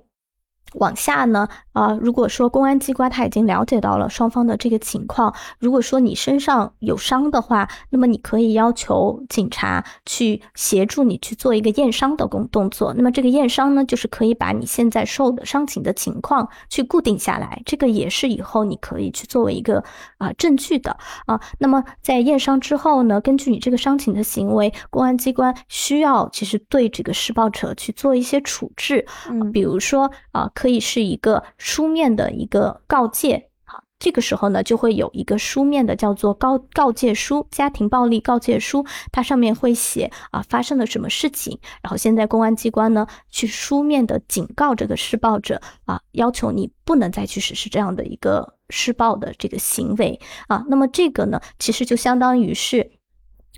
往下呢，啊，如果说公安机关他已经了解到了双方的这个情况，如果说你身上有伤的话，那么你可以要求警察去协助你去做一个验伤的工动作。那么这个验伤呢，就是可以把你现在受的伤情的情况去固定下来，这个也是以后你可以去作为一个啊证据的啊。那么在验伤之后呢，根据你这个伤情的行为，公安机关需要其实对这个施暴者去做一些处置，嗯，比如说啊。可以是一个书面的一个告诫，好，这个时候呢，就会有一个书面的叫做告告诫书，家庭暴力告诫书，它上面会写啊发生了什么事情，然后现在公安机关呢去书面的警告这个施暴者啊，要求你不能再去实施这样的一个施暴的这个行为啊，那么这个呢，其实就相当于是。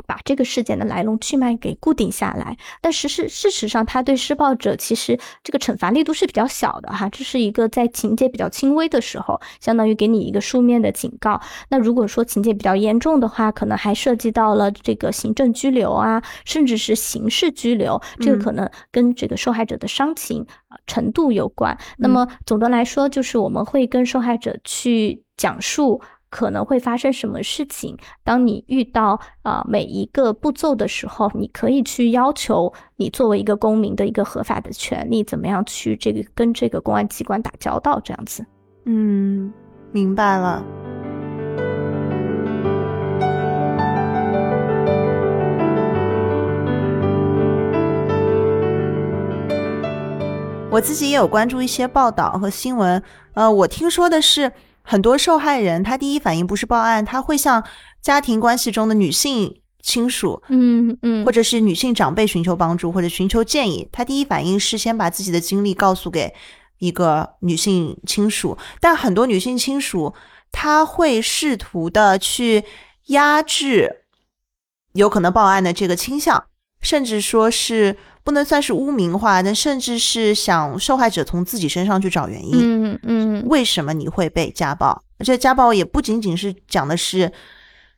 把这个事件的来龙去脉给固定下来，但实事事实上，他对施暴者其实这个惩罚力度是比较小的哈，这是一个在情节比较轻微的时候，相当于给你一个书面的警告。那如果说情节比较严重的话，可能还涉及到了这个行政拘留啊，甚至是刑事拘留，这个可能跟这个受害者的伤情程度有关。那么总的来说，就是我们会跟受害者去讲述。可能会发生什么事情？当你遇到啊每一个步骤的时候，你可以去要求你作为一个公民的一个合法的权利，怎么样去这个跟这个公安机关打交道？这样子，嗯，明白了。我自己也有关注一些报道和新闻，呃，我听说的是。很多受害人，他第一反应不是报案，他会向家庭关系中的女性亲属，嗯嗯，或者是女性长辈寻求帮助或者寻求建议。他第一反应是先把自己的经历告诉给一个女性亲属，但很多女性亲属，他会试图的去压制有可能报案的这个倾向，甚至说是。不能算是污名化，但甚至是想受害者从自己身上去找原因。嗯嗯，为什么你会被家暴？而且家暴也不仅仅是讲的是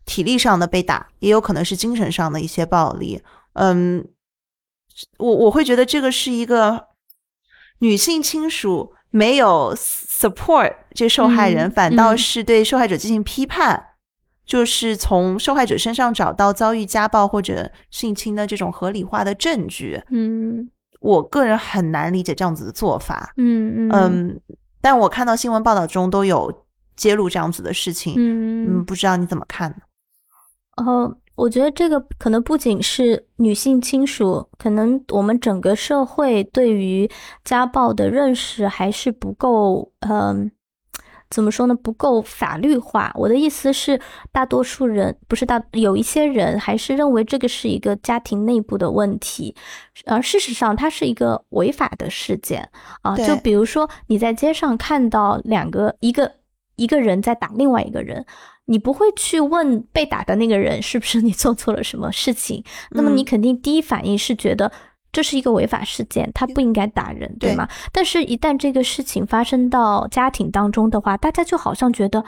体力上的被打，也有可能是精神上的一些暴力。嗯，我我会觉得这个是一个女性亲属没有 support 这受害人，反倒是对受害者进行批判。就是从受害者身上找到遭遇家暴或者性侵的这种合理化的证据。嗯，我个人很难理解这样子的做法。嗯嗯嗯，但我看到新闻报道中都有揭露这样子的事情。嗯嗯，不知道你怎么看？哦，我觉得这个可能不仅是女性亲属，可能我们整个社会对于家暴的认识还是不够。嗯。怎么说呢？不够法律化。我的意思是，大多数人不是大，有一些人还是认为这个是一个家庭内部的问题，而事实上它是一个违法的事件啊。就比如说你在街上看到两个一个一个人在打另外一个人，你不会去问被打的那个人是不是你做错了什么事情，那么你肯定第一反应是觉得。这是一个违法事件，他不应该打人，对吗？但是，一旦这个事情发生到家庭当中的话，大家就好像觉得，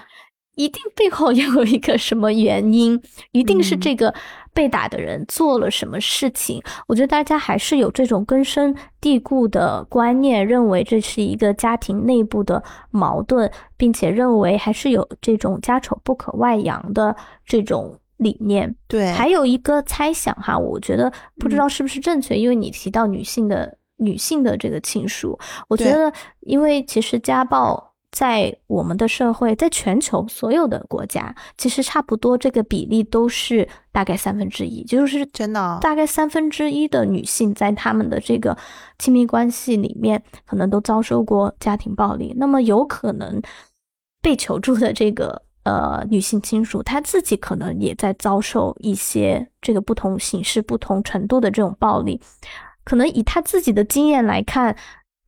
一定背后 *laughs* 有一个什么原因，一定是这个被打的人做了什么事情。我觉得大家还是有这种根深蒂固的观念，认为这是一个家庭内部的矛盾，并且认为还是有这种家丑不可外扬的这种。理念。对，还有一个猜想哈，我觉得不知道是不是正确，因为你提到女性的女性的这个亲属，我觉得，因为其实家暴在我们的社会，在全球所有的国家，其实差不多这个比例都是大概三分之一，就是真的大概三分之一的女性在他们的这个亲密关系里面，可能都遭受过家庭暴力，那么有可能被求助的这个。呃，女性亲属她自己可能也在遭受一些这个不同形式、不同程度的这种暴力，可能以她自己的经验来看，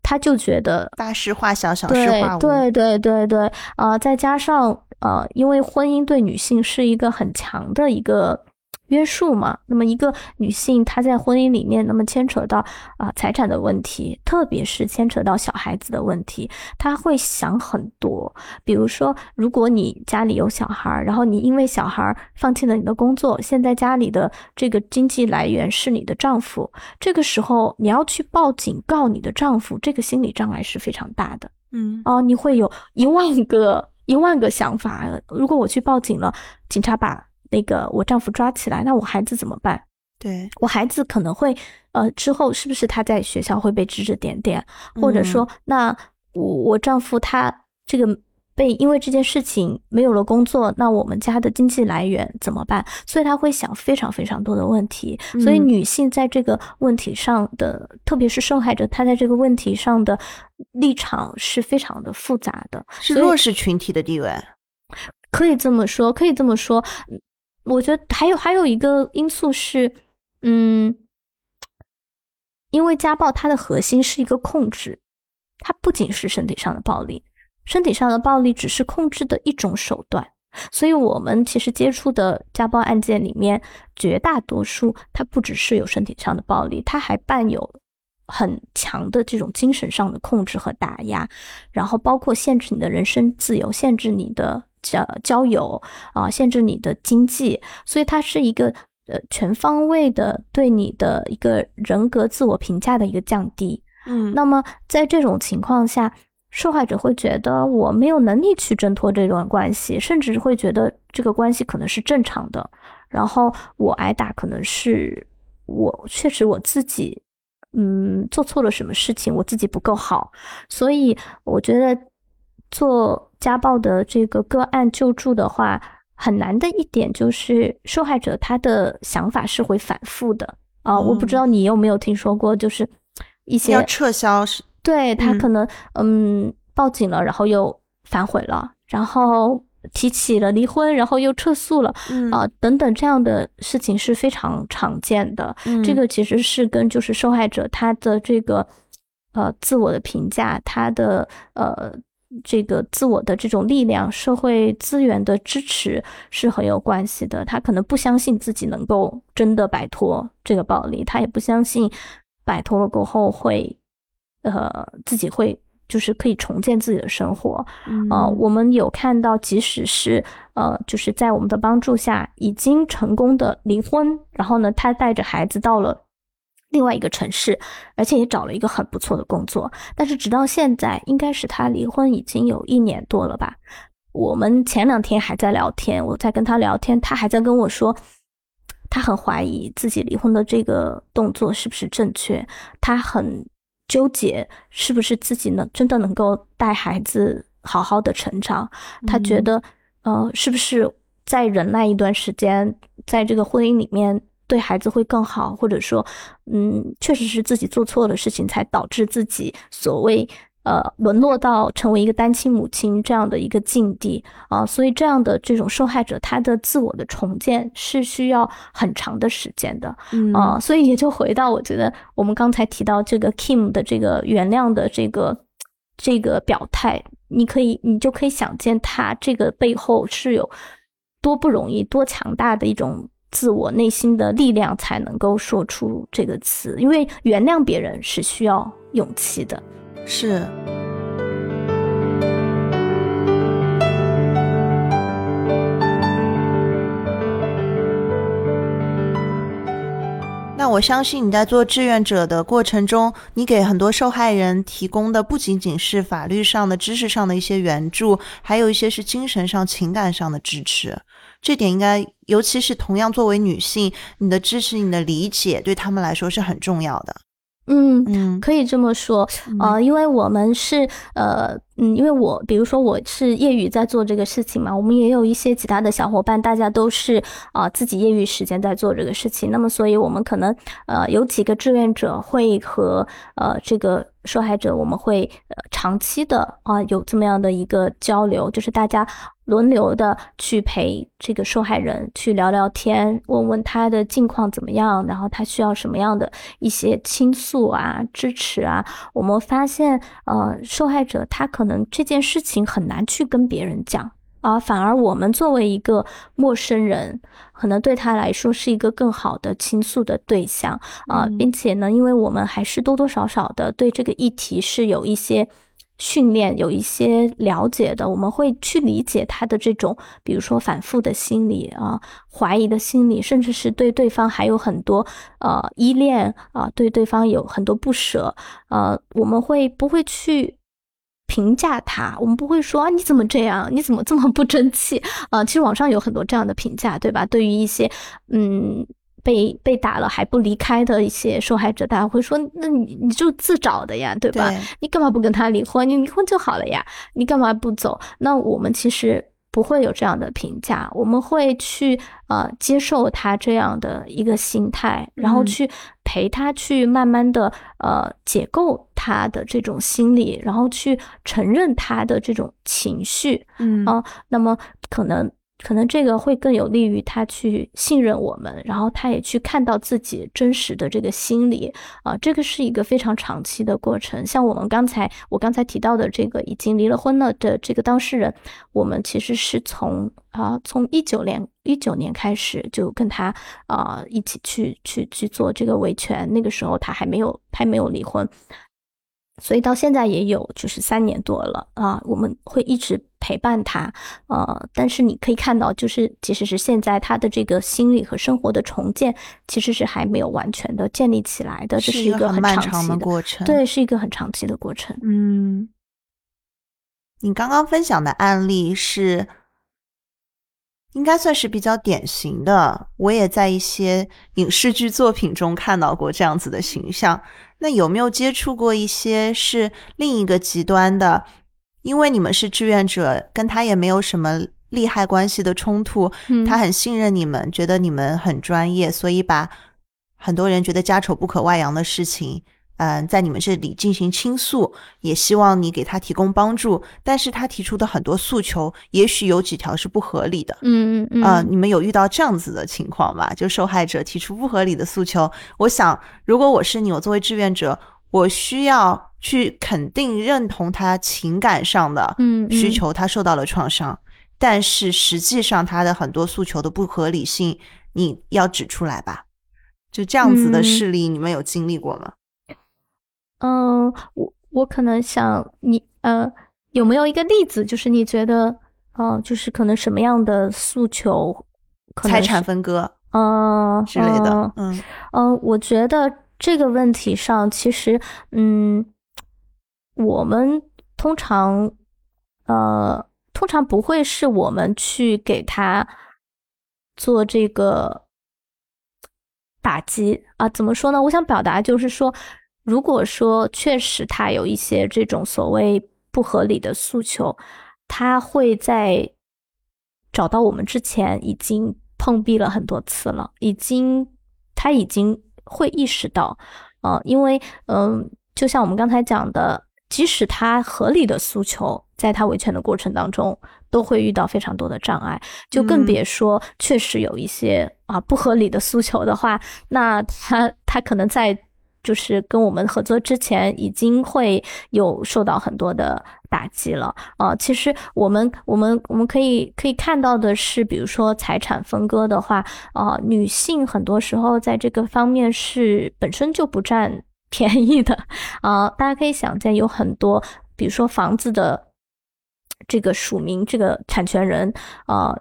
她就觉得大事化小，小事化无。对对对对，啊，再加上呃，因为婚姻对女性是一个很强的一个。约束嘛，那么一个女性她在婚姻里面，那么牵扯到啊财产的问题，特别是牵扯到小孩子的问题，她会想很多。比如说，如果你家里有小孩，然后你因为小孩放弃了你的工作，现在家里的这个经济来源是你的丈夫，这个时候你要去报警告你的丈夫，这个心理障碍是非常大的。嗯，哦，你会有一万个一万个想法。如果我去报警了，警察把。那个我丈夫抓起来，那我孩子怎么办？对我孩子可能会，呃，之后是不是他在学校会被指指点点，或者说，那我我丈夫他这个被因为这件事情没有了工作，那我们家的经济来源怎么办？所以他会想非常非常多的问题。所以女性在这个问题上的，特别是受害者，她在这个问题上的立场是非常的复杂的，是弱势群体的地位，可以这么说，可以这么说。我觉得还有还有一个因素是，嗯，因为家暴它的核心是一个控制，它不仅是身体上的暴力，身体上的暴力只是控制的一种手段。所以，我们其实接触的家暴案件里面，绝大多数它不只是有身体上的暴力，它还伴有很强的这种精神上的控制和打压，然后包括限制你的人身自由，限制你的。交交友啊，限制你的经济，所以它是一个呃全方位的对你的一个人格自我评价的一个降低。嗯，那么在这种情况下，受害者会觉得我没有能力去挣脱这段关系，甚至会觉得这个关系可能是正常的。然后我挨打可能是我确实我自己嗯做错了什么事情，我自己不够好。所以我觉得做。家暴的这个个案救助的话，很难的一点就是受害者他的想法是会反复的啊。我不知道你有没有听说过，就是一些要撤销是，对他可能嗯报警了，然后又反悔了，然后提起了离婚，然后又撤诉了啊等等这样的事情是非常常见的。这个其实是跟就是受害者他的这个呃自我的评价，他的呃。这个自我的这种力量、社会资源的支持是很有关系的。他可能不相信自己能够真的摆脱这个暴力，他也不相信摆脱了过后会，呃，自己会就是可以重建自己的生活。呃，我们有看到，即使是呃，就是在我们的帮助下已经成功的离婚，然后呢，他带着孩子到了。另外一个城市，而且也找了一个很不错的工作，但是直到现在，应该是他离婚已经有一年多了吧。我们前两天还在聊天，我在跟他聊天，他还在跟我说，他很怀疑自己离婚的这个动作是不是正确，他很纠结是不是自己能真的能够带孩子好好的成长，他觉得，呃，是不是再忍耐一段时间，在这个婚姻里面。对孩子会更好，或者说，嗯，确实是自己做错了事情，才导致自己所谓呃沦落到成为一个单亲母亲这样的一个境地啊，所以这样的这种受害者，他的自我的重建是需要很长的时间的啊，所以也就回到我觉得我们刚才提到这个 Kim 的这个原谅的这个这个表态，你可以你就可以想见他这个背后是有多不容易、多强大的一种。自我内心的力量才能够说出这个词，因为原谅别人是需要勇气的。是。那我相信你在做志愿者的过程中，你给很多受害人提供的不仅仅是法律上的知识上的一些援助，还有一些是精神上、情感上的支持。这点应该，尤其是同样作为女性，你的支持、你的理解，对他们来说是很重要的。嗯嗯，可以这么说呃，因为我们是呃嗯，因为我比如说我是业余在做这个事情嘛，我们也有一些其他的小伙伴，大家都是啊自己业余时间在做这个事情。那么，所以我们可能呃有几个志愿者会和呃这个。受害者，我们会呃长期的啊有这么样的一个交流，就是大家轮流的去陪这个受害人去聊聊天，问问他的近况怎么样，然后他需要什么样的一些倾诉啊、支持啊。我们发现，呃，受害者他可能这件事情很难去跟别人讲。啊，反而我们作为一个陌生人，可能对他来说是一个更好的倾诉的对象啊，并且呢，因为我们还是多多少少的对这个议题是有一些训练、有一些了解的，我们会去理解他的这种，比如说反复的心理啊、怀疑的心理，甚至是对对方还有很多呃依恋啊，对对方有很多不舍，呃，我们会不会去？评价他，我们不会说啊，你怎么这样？你怎么这么不争气啊？其实网上有很多这样的评价，对吧？对于一些嗯被被打了还不离开的一些受害者，大家会说，那你你就自找的呀，对吧？你干嘛不跟他离婚？你离婚就好了呀，你干嘛不走？那我们其实。不会有这样的评价，我们会去呃接受他这样的一个心态，然后去陪他去慢慢的呃解构他的这种心理，然后去承认他的这种情绪，嗯啊，那么可能。可能这个会更有利于他去信任我们，然后他也去看到自己真实的这个心理啊，这个是一个非常长期的过程。像我们刚才我刚才提到的这个已经离了婚了的这个当事人，我们其实是从啊从一九年一九年开始就跟他啊一起去去去做这个维权，那个时候他还没有还没有离婚。所以到现在也有就是三年多了啊，我们会一直陪伴他，呃，但是你可以看到，就是即使是现在他的这个心理和生活的重建，其实是还没有完全的建立起来的，这是一个很漫长的过程，对，是一个很长期的过程。嗯，你刚刚分享的案例是。应该算是比较典型的，我也在一些影视剧作品中看到过这样子的形象。那有没有接触过一些是另一个极端的？因为你们是志愿者，跟他也没有什么利害关系的冲突，他很信任你们，觉得你们很专业，所以把很多人觉得家丑不可外扬的事情。嗯，在你们这里进行倾诉，也希望你给他提供帮助。但是他提出的很多诉求，也许有几条是不合理的。嗯嗯嗯。啊，你们有遇到这样子的情况吗？就受害者提出不合理的诉求，我想，如果我是你，我作为志愿者，我需要去肯定认同他情感上的需求，他受到了创伤。但是实际上，他的很多诉求的不合理性，你要指出来吧？就这样子的事例，你们有经历过吗？嗯，我我可能想你呃，有没有一个例子，就是你觉得，嗯，就是可能什么样的诉求，财产分割，嗯之类的，嗯嗯，我觉得这个问题上，其实，嗯，我们通常，呃，通常不会是我们去给他做这个打击啊，怎么说呢？我想表达就是说。如果说确实他有一些这种所谓不合理的诉求，他会在找到我们之前已经碰壁了很多次了，已经他已经会意识到，呃，因为嗯，就像我们刚才讲的，即使他合理的诉求，在他维权的过程当中，都会遇到非常多的障碍，就更别说确实有一些啊不合理的诉求的话，那他他可能在。就是跟我们合作之前，已经会有受到很多的打击了啊。其实我们我们我们可以可以看到的是，比如说财产分割的话，啊，女性很多时候在这个方面是本身就不占 *laughs* 便宜的啊。大家可以想见，有很多，比如说房子的。这个署名这个产权人，呃，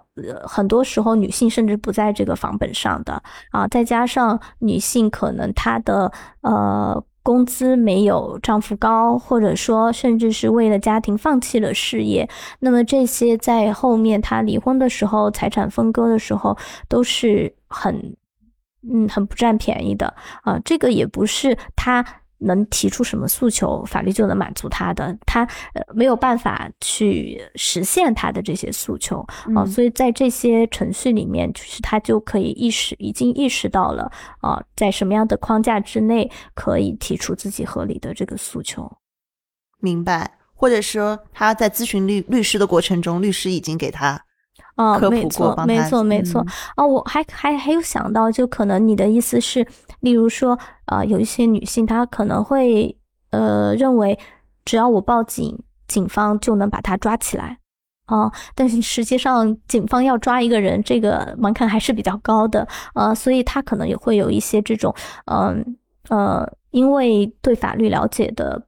很多时候女性甚至不在这个房本上的啊，再加上女性可能她的呃工资没有丈夫高，或者说甚至是为了家庭放弃了事业，那么这些在后面她离婚的时候，财产分割的时候都是很嗯很不占便宜的啊，这个也不是她。能提出什么诉求，法律就能满足他的，他呃没有办法去实现他的这些诉求啊，所以在这些程序里面，就是他就可以意识，已经意识到了啊，在什么样的框架之内可以提出自己合理的这个诉求。明白，或者说他在咨询律律师的过程中，律师已经给他。啊，没错，没错，没错。啊，我还还还有想到，就可能你的意思是，例如说，啊，有一些女性她可能会呃认为，只要我报警，警方就能把她抓起来啊。但是实际上，警方要抓一个人，这个门槛还是比较高的呃，所以他可能也会有一些这种，嗯呃，因为对法律了解的。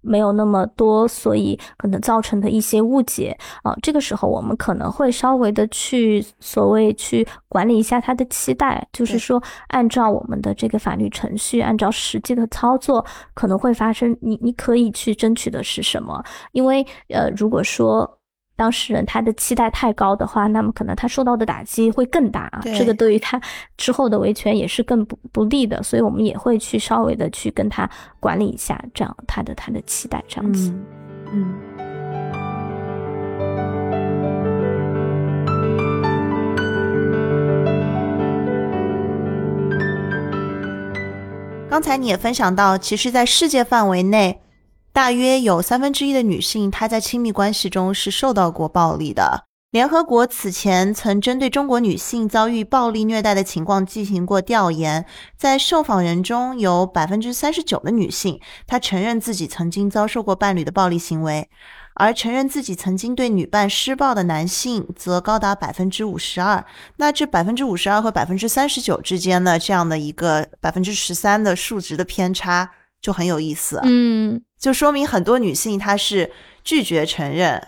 没有那么多，所以可能造成的一些误解啊，这个时候我们可能会稍微的去所谓去管理一下他的期待，就是说按照我们的这个法律程序，按照实际的操作，可能会发生你你可以去争取的是什么？因为呃，如果说。当事人他的期待太高的话，那么可能他受到的打击会更大啊。这个对于他之后的维权也是更不不利的，所以我们也会去稍微的去跟他管理一下，这样他的他的期待这样子。嗯。刚才你也分享到，其实，在世界范围内。大约有三分之一的女性，她在亲密关系中是受到过暴力的。联合国此前曾针对中国女性遭遇暴力虐待的情况进行过调研，在受访人中有百分之三十九的女性，她承认自己曾经遭受过伴侣的暴力行为，而承认自己曾经对女伴施暴的男性则高达百分之五十二。那这百分之五十二和百分之三十九之间呢，这样的一个百分之十三的数值的偏差就很有意思。嗯。就说明很多女性她是拒绝承认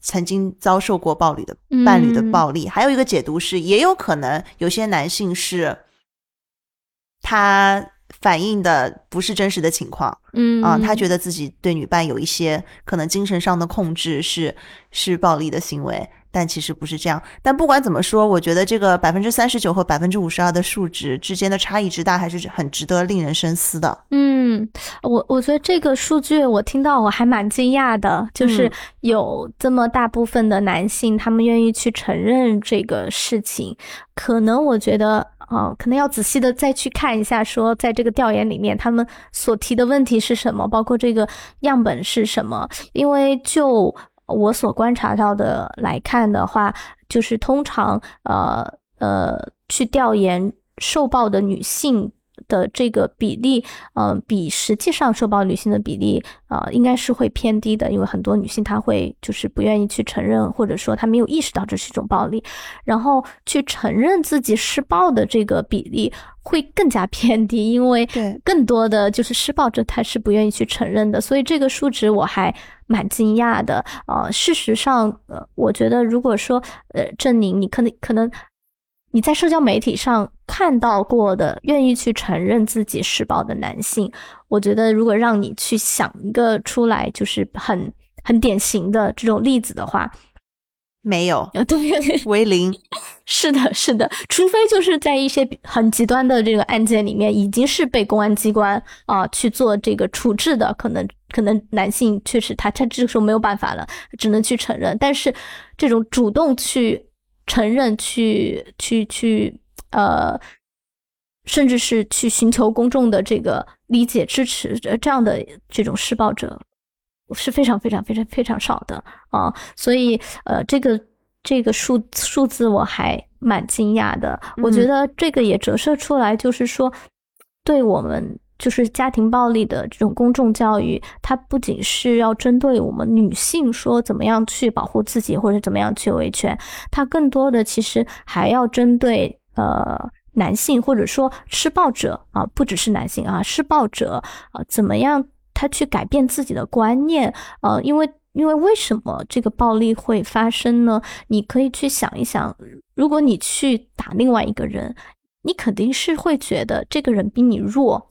曾经遭受过暴力的伴侣的暴力，还有一个解读是，也有可能有些男性是他反映的不是真实的情况，嗯啊，他觉得自己对女伴有一些可能精神上的控制，是是暴力的行为。但其实不是这样。但不管怎么说，我觉得这个百分之三十九和百分之五十二的数值之间的差异之大，还是很值得令人深思的。嗯，我我觉得这个数据我听到我还蛮惊讶的，就是有这么大部分的男性他们愿意去承认这个事情。可能我觉得啊，可能要仔细的再去看一下，说在这个调研里面他们所提的问题是什么，包括这个样本是什么，因为就。我所观察到的来看的话，就是通常呃呃去调研受暴的女性的这个比例，呃比实际上受暴女性的比例，呃应该是会偏低的，因为很多女性她会就是不愿意去承认，或者说她没有意识到这是一种暴力，然后去承认自己施暴的这个比例会更加 *laughs* 偏低，因为更多的就是施暴者他是不愿意去承认的，所以这个数值我还。蛮惊讶的，呃，事实上，呃，我觉得如果说，呃，郑宁，你可能可能你在社交媒体上看到过的愿意去承认自己施暴的男性，我觉得如果让你去想一个出来，就是很很典型的这种例子的话。没有，对，为零。*laughs* 是的，是的，除非就是在一些很极端的这个案件里面，已经是被公安机关啊去做这个处置的，可能可能男性确实他他这个时候没有办法了，只能去承认。但是这种主动去承认、去去去呃，甚至是去寻求公众的这个理解支持，这样的这种施暴者。是非常非常非常非常少的啊，所以呃，这个这个数数字我还蛮惊讶的。我觉得这个也折射出来，就是说，对我们就是家庭暴力的这种公众教育，它不仅是要针对我们女性说怎么样去保护自己或者怎么样去维权，它更多的其实还要针对呃男性或者说施暴者啊，不只是男性啊，施暴者啊怎么样。他去改变自己的观念，呃，因为因为为什么这个暴力会发生呢？你可以去想一想，如果你去打另外一个人，你肯定是会觉得这个人比你弱，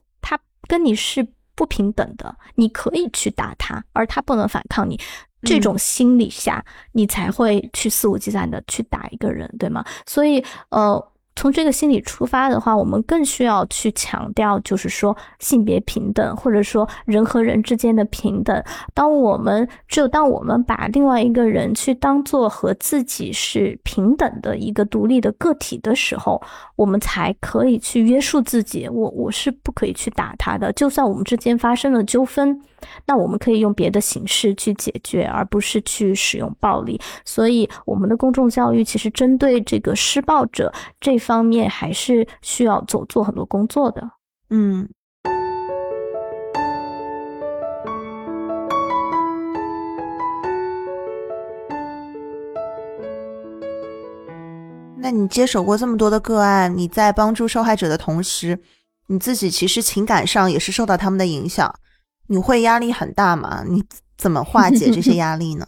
跟你是不平等的，你可以去打他，而他不能反抗你，这种心理下，你才会去肆无忌惮的去打一个人，对吗？所以，呃。从这个心理出发的话，我们更需要去强调，就是说性别平等，或者说人和人之间的平等。当我们只有当我们把另外一个人去当做和自己是平等的一个独立的个体的时候，我们才可以去约束自己。我我是不可以去打他的，就算我们之间发生了纠纷，那我们可以用别的形式去解决，而不是去使用暴力。所以，我们的公众教育其实针对这个施暴者这。方面还是需要做做很多工作的，嗯。那你接手过这么多的个案，你在帮助受害者的同时，你自己其实情感上也是受到他们的影响，你会压力很大吗？你怎么化解这些 *laughs* 压力呢？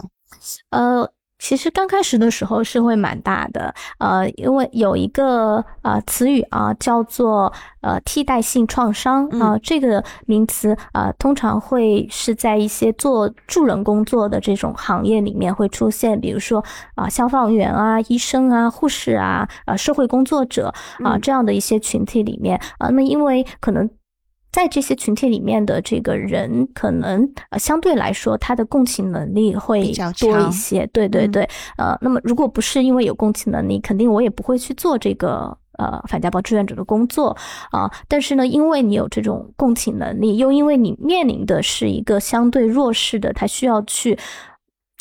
呃。其实刚开始的时候是会蛮大的，呃，因为有一个呃词语啊，叫做呃替代性创伤啊，这个名词啊，通常会是在一些做助人工作的这种行业里面会出现，比如说啊消防员啊、医生啊、护士啊、呃社会工作者啊这样的一些群体里面啊，那么因为可能。在这些群体里面的这个人，可能呃相对来说他的共情能力会多一些。对对对，呃，那么如果不是因为有共情能力，肯定我也不会去做这个呃反家暴志愿者的工作啊。但是呢，因为你有这种共情能力，又因为你面临的是一个相对弱势的，他需要去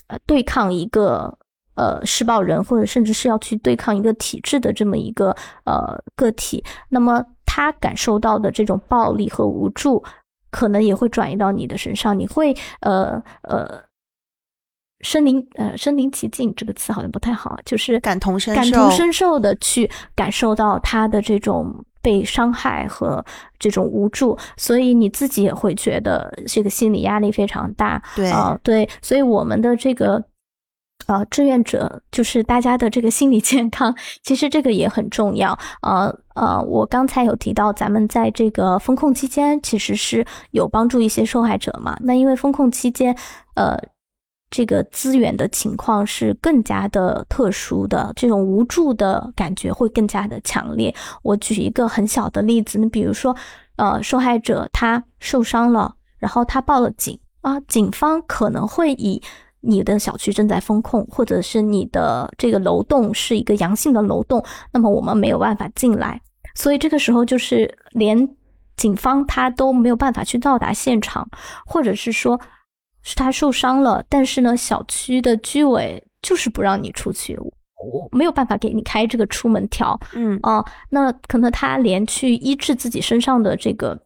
呃对抗一个呃施暴人，或者甚至是要去对抗一个体制的这么一个呃个体，那么。他感受到的这种暴力和无助，可能也会转移到你的身上。你会呃呃身临呃身临其境这个词好像不太好，就是感同身受感同身受的去感受到他的这种被伤害和这种无助，所以你自己也会觉得这个心理压力非常大。对啊，对，所以我们的这个。呃，志愿者就是大家的这个心理健康，其实这个也很重要。呃呃，我刚才有提到，咱们在这个风控期间，其实是有帮助一些受害者嘛。那因为风控期间，呃，这个资源的情况是更加的特殊的，这种无助的感觉会更加的强烈。我举一个很小的例子，你比如说，呃，受害者他受伤了，然后他报了警啊，警方可能会以。你的小区正在封控，或者是你的这个楼栋是一个阳性的楼栋，那么我们没有办法进来，所以这个时候就是连警方他都没有办法去到达现场，或者是说是他受伤了，但是呢，小区的居委就是不让你出去，我没有办法给你开这个出门条，嗯啊，那可能他连去医治自己身上的这个。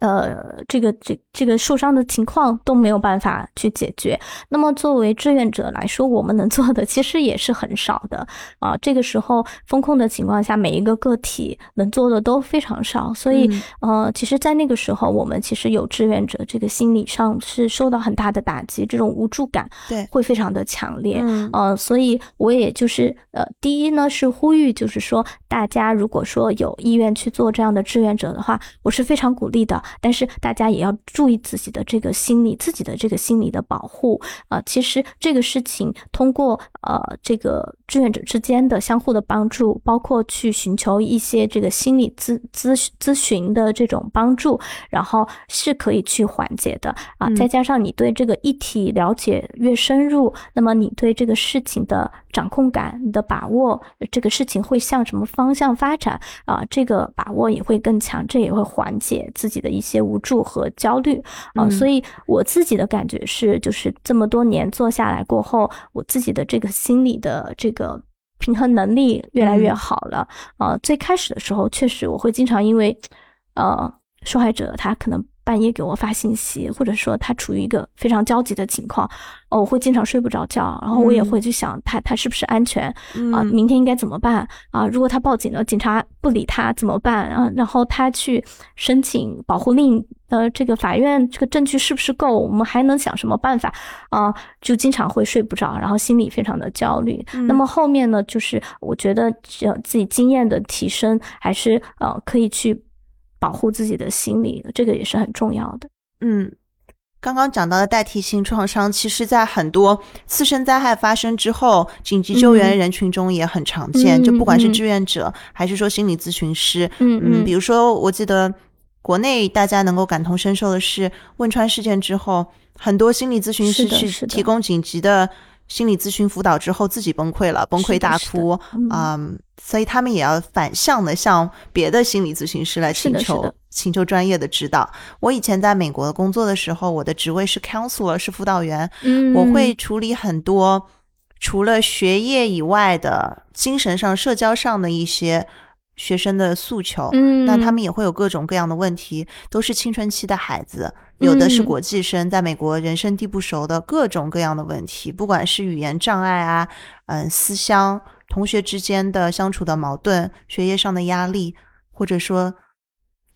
呃，这个这这个受伤的情况都没有办法去解决。那么作为志愿者来说，我们能做的其实也是很少的啊。这个时候风控的情况下，每一个个体能做的都非常少。所以呃，其实，在那个时候，我们其实有志愿者，这个心理上是受到很大的打击，这种无助感对会非常的强烈。嗯，呃，所以我也就是呃，第一呢是呼吁，就是说大家如果说有意愿去做这样的志愿者的话，我是非常鼓励的。但是大家也要注意自己的这个心理，自己的这个心理的保护啊。其实这个事情通过呃这个志愿者之间的相互的帮助，包括去寻求一些这个心理咨咨咨询的这种帮助，然后是可以去缓解的啊。再加上你对这个议题了解越深入，那么你对这个事情的掌控感、你的把握，这个事情会向什么方向发展啊？这个把握也会更强，这也会缓解自己的。一些无助和焦虑啊。所以我自己的感觉是，就是这么多年做下来过后，我自己的这个心理的这个平衡能力越来越好了啊。最开始的时候，确实我会经常因为呃受害者他可能。半夜给我发信息，或者说他处于一个非常焦急的情况，哦，我会经常睡不着觉，然后我也会去想他他是不是安全啊？明天应该怎么办啊？如果他报警了，警察不理他怎么办啊？然后他去申请保护令，呃，这个法院这个证据是不是够？我们还能想什么办法啊？就经常会睡不着，然后心里非常的焦虑。那么后面呢，就是我觉得自己经验的提升，还是呃可以去。保护自己的心理，这个也是很重要的。嗯，刚刚讲到的代替性创伤，其实在很多次生灾害发生之后，紧急救援人群中也很常见。就不管是志愿者，还是说心理咨询师，嗯嗯，比如说，我记得国内大家能够感同身受的是汶川事件之后，很多心理咨询师去提供紧急的。心理咨询辅导之后自己崩溃了，崩溃大哭，嗯，所以他们也要反向的向别的心理咨询师来请求请求专业的指导。我以前在美国工作的时候，我的职位是 counselor，是辅导员，我会处理很多除了学业以外的精神上、社交上的一些。学生的诉求，嗯，那他们也会有各种各样的问题，都是青春期的孩子，有的是国际生，在美国人生地不熟的各种各样的问题，不管是语言障碍啊，嗯，思乡，同学之间的相处的矛盾，学业上的压力，或者说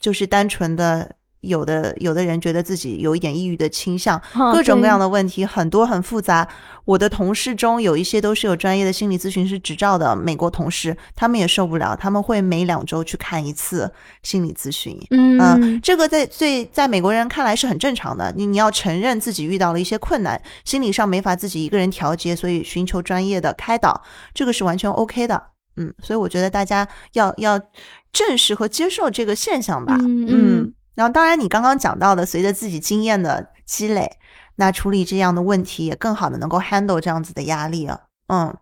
就是单纯的。有的有的人觉得自己有一点抑郁的倾向，*laughs* 各种各样的问题很多很复杂。我的同事中有一些都是有专业的心理咨询师执照的美国同事，他们也受不了，他们会每两周去看一次心理咨询。嗯，这个在最在美国人看来是很正常的。你你要承认自己遇到了一些困难，心理上没法自己一个人调节，所以寻求专业的开导，这个是完全 OK 的。嗯，所以我觉得大家要要正视和接受这个现象吧。嗯。然后，当然，你刚刚讲到的，随着自己经验的积累，那处理这样的问题也更好的能够 handle 这样子的压力了。嗯，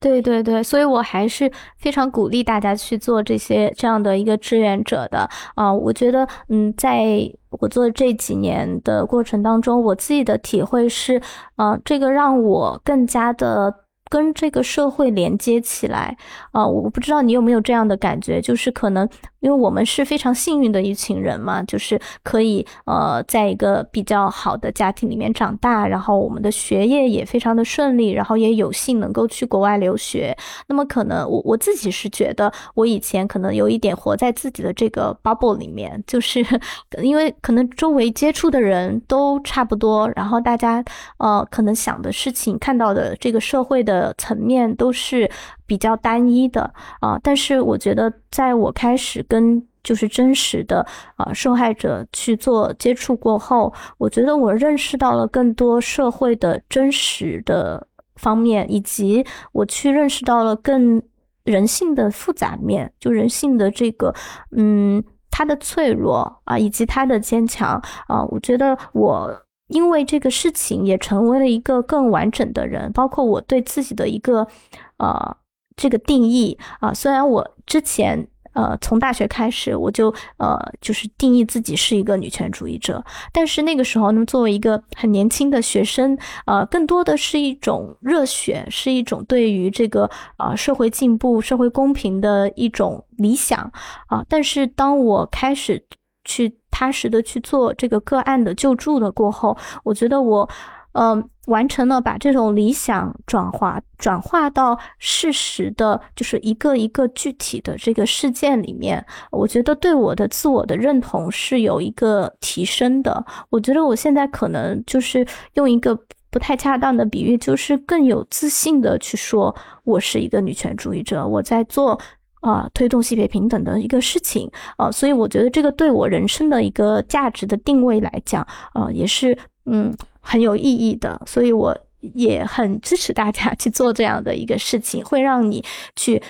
对对对，所以我还是非常鼓励大家去做这些这样的一个志愿者的啊。我觉得，嗯，在我做这几年的过程当中，我自己的体会是，啊，这个让我更加的。跟这个社会连接起来啊，我不知道你有没有这样的感觉，就是可能因为我们是非常幸运的一群人嘛，就是可以呃在一个比较好的家庭里面长大，然后我们的学业也非常的顺利，然后也有幸能够去国外留学。那么可能我我自己是觉得，我以前可能有一点活在自己的这个 bubble 里面，就是 *laughs* 因为可能周围接触的人都差不多，然后大家呃可能想的事情、看到的这个社会的。层面都是比较单一的啊，但是我觉得，在我开始跟就是真实的啊受害者去做接触过后，我觉得我认识到了更多社会的真实的方面，以及我去认识到了更人性的复杂面，就人性的这个嗯，他的脆弱啊，以及他的坚强啊，我觉得我。因为这个事情也成为了一个更完整的人，包括我对自己的一个，呃，这个定义啊。虽然我之前呃从大学开始我就呃就是定义自己是一个女权主义者，但是那个时候呢，作为一个很年轻的学生，呃，更多的是一种热血，是一种对于这个啊社会进步、社会公平的一种理想啊。但是当我开始去。踏实的去做这个个案的救助的过后，我觉得我，嗯，完成了把这种理想转化转化到事实的，就是一个一个具体的这个事件里面，我觉得对我的自我的认同是有一个提升的。我觉得我现在可能就是用一个不太恰当的比喻，就是更有自信的去说，我是一个女权主义者，我在做。啊，推动性别平等的一个事情啊，所以我觉得这个对我人生的一个价值的定位来讲，啊，也是嗯很有意义的。所以我也很支持大家 *laughs* 去做这样的一个事情，会让你去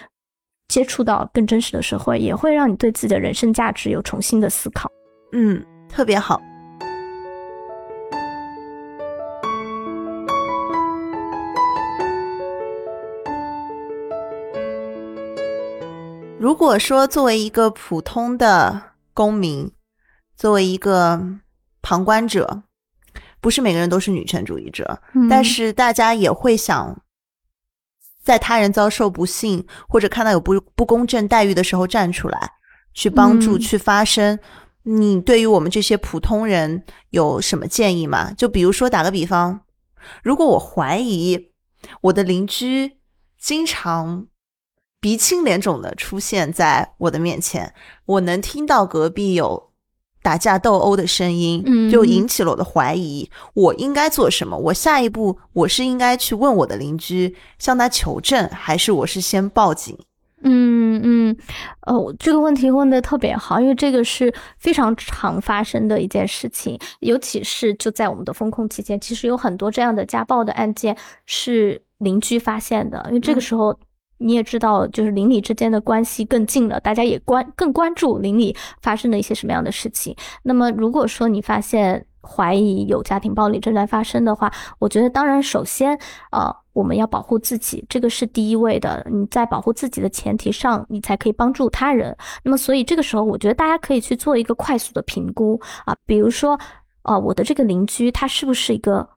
接触到更真实的社会，也会让你对自己的人生价值有重新的思考。嗯，特别好。如果说作为一个普通的公民，作为一个旁观者，不是每个人都是女权主义者，嗯但是大家也会想，在他人遭受不幸或者看到有不不公正待遇的时候站出来，去帮助、嗯去发声。你对于我们这些普通人有什么建议吗？就比如说打个比方，如果我怀疑我的邻居经常鼻青脸肿的出现在我的面前，我能听到隔壁有打架斗殴的声音，嗯就引起了我的怀疑。我应该做什么？我下一步我是应该去问我的邻居，向他求证，还是我是先报警？嗯嗯，呃，这个问题问的特别好，因为这个是非常常发生的一件事情，尤其是就在我们的风控期间，其实有很多这样的家暴的案件是邻居发现的，因为这个嗯时候。你也知道，就是邻里之间的关系更近了，大家也关更关注邻里发生的一些什么样的事情。那么，如果说你发现怀疑有家庭暴力正在发生的话，我觉得当然首先，呃，我们要保护自己，这个是第一位的。你在保护自己的前提上，你才可以帮助他人。那么，所以这个时候，我觉得大家可以去做一个快速的评估啊，比如说，呃，我的这个邻居他是不是一个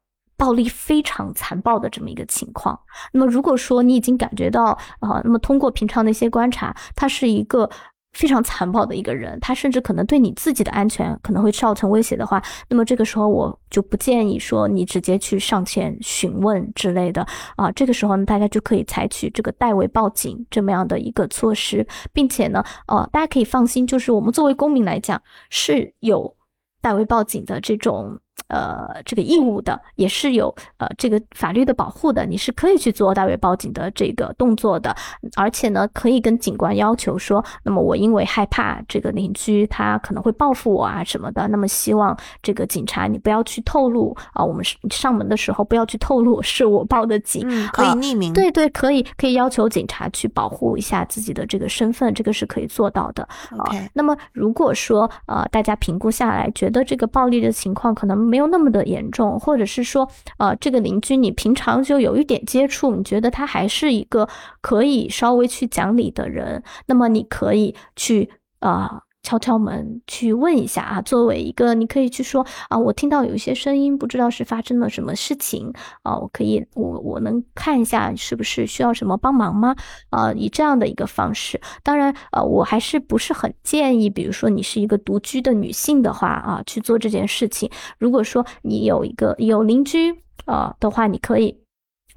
暴力非常残暴的这么一个情况？那么，如果说你已经感觉到啊、那么通过平常的一些观察，他是一个。非常残暴的一个人，他甚至可能对你自己的安全可能会造成威胁的话，那么这个时候我就不建议说你直接去上前询问之类的啊。这个时候呢，大家就可以采取这个代为报警这么样的一个措施，并且呢，呃，大家可以放心，就是我们作为公民来讲是有代为报警的这种。呃，这个义务的也是有呃这个法律的保护的，你是可以去做代为报警的这个动作的，而且呢，可以跟警官要求说，那么我因为害怕这个邻居他可能会报复我啊什么的，那么希望这个警察你不要去透露啊，我们是上门的时候不要去透露是我报的警，嗯，可以啊匿名。对对，可以可以要求警察去保护一下自己的这个身份，这个是可以做到的。，OK，啊那么如果说呃大家评估下来，觉得这个暴力的情况可能没有那么的严重，或者是说呃这个邻居你平常就有一点接触，你觉得他还是一个可以稍微去讲理的人，那么你可以去啊。敲敲门去问一下啊，作为一个，你可以去说啊，我听到有一些声音，不知道是发生了什么事情啊，我可以，我我能看一下是不是需要什么帮忙吗？啊，以这样的一个方式，当然，呃，我还是不是很建议，比如说你是一个独居的女性的话啊，去做这件事情。如果说你有一个有邻居呃的话，你可以。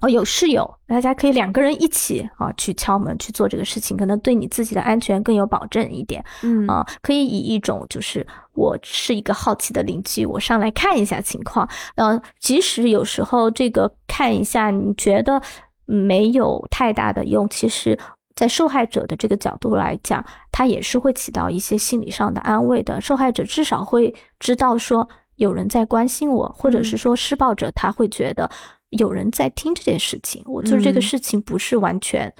哦，有室友，大家可以两个人一起啊去敲门去做这个事情，可能对你自己的安全更有保证一点嗯啊、可以以一种就是我是一个好奇的邻居，我上来看一下情况。呃，即使有时候这个看一下，你觉得没有太大的用，其实。在受害者的这个角度来讲，他也是会起到一些心理上的安慰的。受害者至少会知道说有人在关心我，或者是说施暴者他会觉得有人在听这件事情，我做这个嗯事情不是完全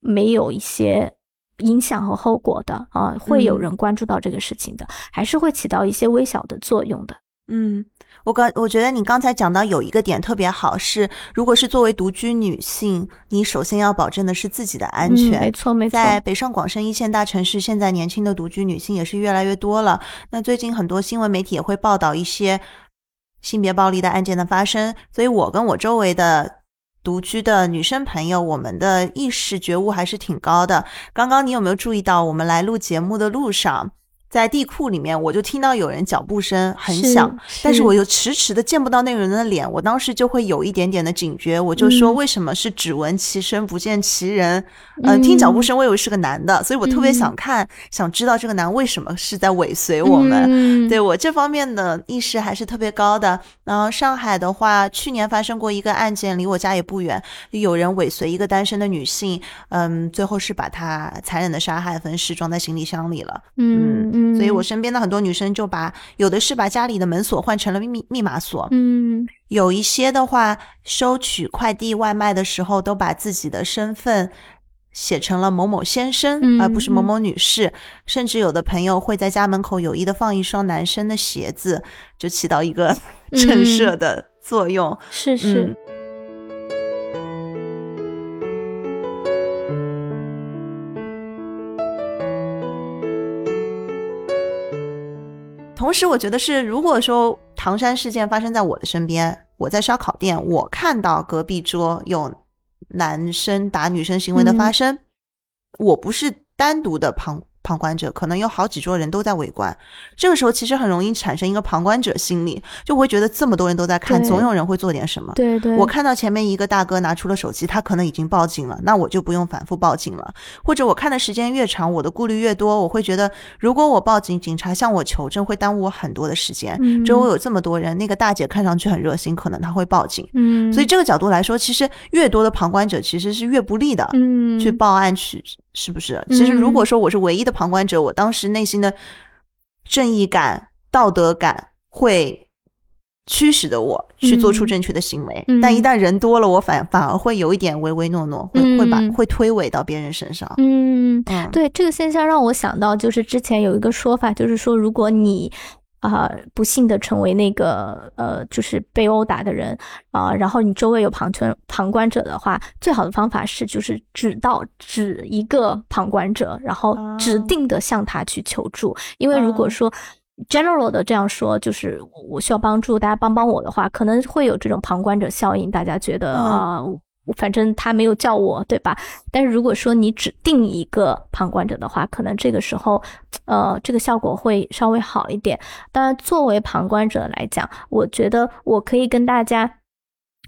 没有一些影响和后果的啊，会有嗯人关注到这个事情的，还是会起到一些微小的作用的。嗯，我刚我觉得你刚才讲到有一个点特别好，是如果是作为独居女性，你首先要保证的是自己的安嗯全。没错没错，在北上广深一线大城市，现在年轻的独居女性也是越来越多了。那最近很多新闻媒体也会报道一些性别暴力的案件的发生，所以我跟我周围的独居的女生朋友，我们的意识觉悟还是挺高的。刚刚你有没有注意到，我们来录节目的路上，在地库里面，我就听到有人脚步声很是响，但是是我又迟迟的见不到那个人的脸，我当时就会有一点点的警觉，我就说嗯为什么是只闻其声不见其人？呃，听脚步嗯声我以为是个男的，所以我特别想看，想知道这个男为什么是在尾随我们。嗯、对我这方面的意识还是特别高的。然后上海的话，去年发生过一个案件，离我家也不远，有人尾随一个单身的女性，嗯，最后是把她残忍的杀害分尸，装在行李箱里了。嗯嗯，所以我身边的很多女生就把有的是把家里的门锁换成了密密码锁，嗯有一些的话收取快递外卖的时候都把自己的身份。写成了某某先生，嗯而不是某嗯某女士，甚至有的朋友会在家门口有意的放一双男生的鞋子，就起到一个震慑的作用。是是。嗯同同时我觉得是，如果说唐山事件发生在我的身边，我在烧烤店，我看到隔壁桌有男生打女生行为的发生，我不是单独的旁。旁观者可能有好几桌人都在围观，这个时候其实很容易产生一个旁观者心理，就会觉得这么多人都在看，总有人会做点什么。对对，我看到前面一个大哥拿出了手机，他可能已经报警了，那我就不用反复报警了。或者我看的时间越长，我的顾虑越多，我会觉得如果我报警，警察向我求证会耽误我很多的时间。周围有这么多人，那个大姐看上去很热心，可能她会报警。嗯，所以这个角度来说，其实越多的旁观者其实是越不利的。嗯，去报案去。是不是？其实如果说我是唯一的旁观者，我当时内心的正义感、道德感会驱使的我去做出正确的行为。但一旦人多了，我反反而会有一点唯唯诺诺，会会把会推诿到别人身上。嗯，对，这个现象让我想到，就是之前有一个说法，就是说如果你。啊，不幸的成为那个呃，就是被殴打的人啊，然后你周围有旁圈旁观者的话，最好的方法是就是指到指一个旁观者，然后指定的向他去求助。因为如果说 general 的这样说，就是我需要帮助，大家帮帮我的话，可能会有这种旁观者效应，大家觉得啊。反正他没有叫我，对吧？但是如果说你指定一个旁观者的话，可能这个时候，呃，这个效果会稍微好一点。当然，作为旁观者来讲，我觉得我可以跟大家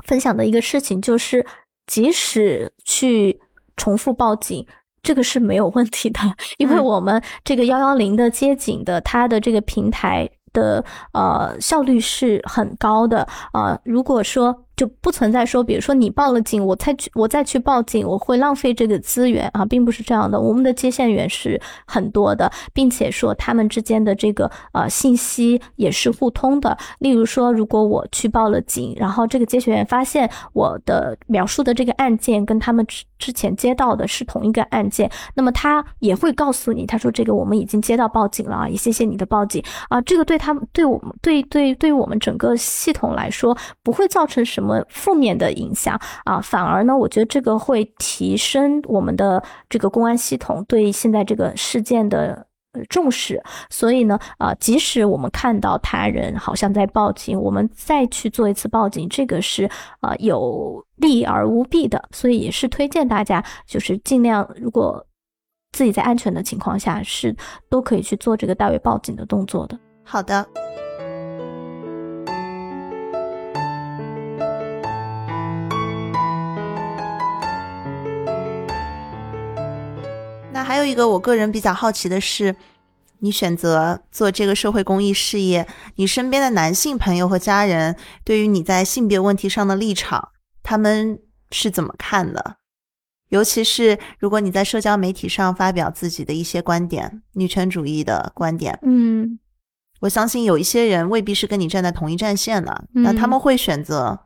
分享的一个事情就是，即使去重复报警，这个是没有问题的，*laughs* 因为我们这个幺幺零的接警的它的这个平台的呃效率是很高的呃。如果说就不存在说，比如说你报了警，我再去我再去报警，我会浪费这个资源啊，并不是这样的。我们的接线员是很多的，并且说他们之间的这个呃信息也是互通的。例如说，如果我去报了警，然后这个接线员发现我的描述的这个案件跟他们之前接到的是同一个案件，那么他也会告诉你，他说这个我们已经接到报警了啊，也谢谢你的报警啊。这个对他对我们对对对我们整个系统来说不会造成什。么负面的影响啊，反而呢，我觉得这个会提升我们的这个公安系统对现在这个事件的重视。所以呢，啊，即使我们看到他人好像在报警，我们再去做一次报警，这个是啊有利而无弊的。所以也是推荐大家，就是尽量如果自己在安全的情况下，是都可以去做这个代为报警的动作的。好的。那还有一个我个人比较好奇的是，你选择做这个社会公益事业，你身边的男性朋友和家人对于你在性别问题上的立场，他们是怎么看的？尤其是如果你在社交媒体上发表自己的一些观点，女权主义的观点，嗯，我相信有一些人未必是跟你站在同一战线的，那他们会选择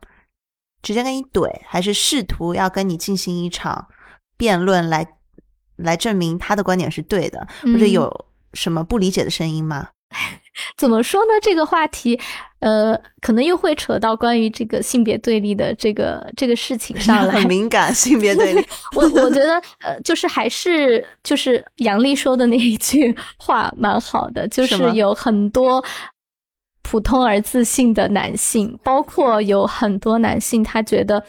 直接跟你怼，还是试图要跟你进行一场辩论来？来证明他的观点是对的，或者有什么不理解的声音吗？*laughs* 怎么说呢？这个话题，呃，可能又会扯到关于这个性别对立的这个这个事情上来，*laughs* 很敏感。性别对立，*laughs* 我我觉得，呃，就是还是就是杨丽说的那一句话蛮好的，就是有很多普通而自信的男性，包括有很多男性，他觉得。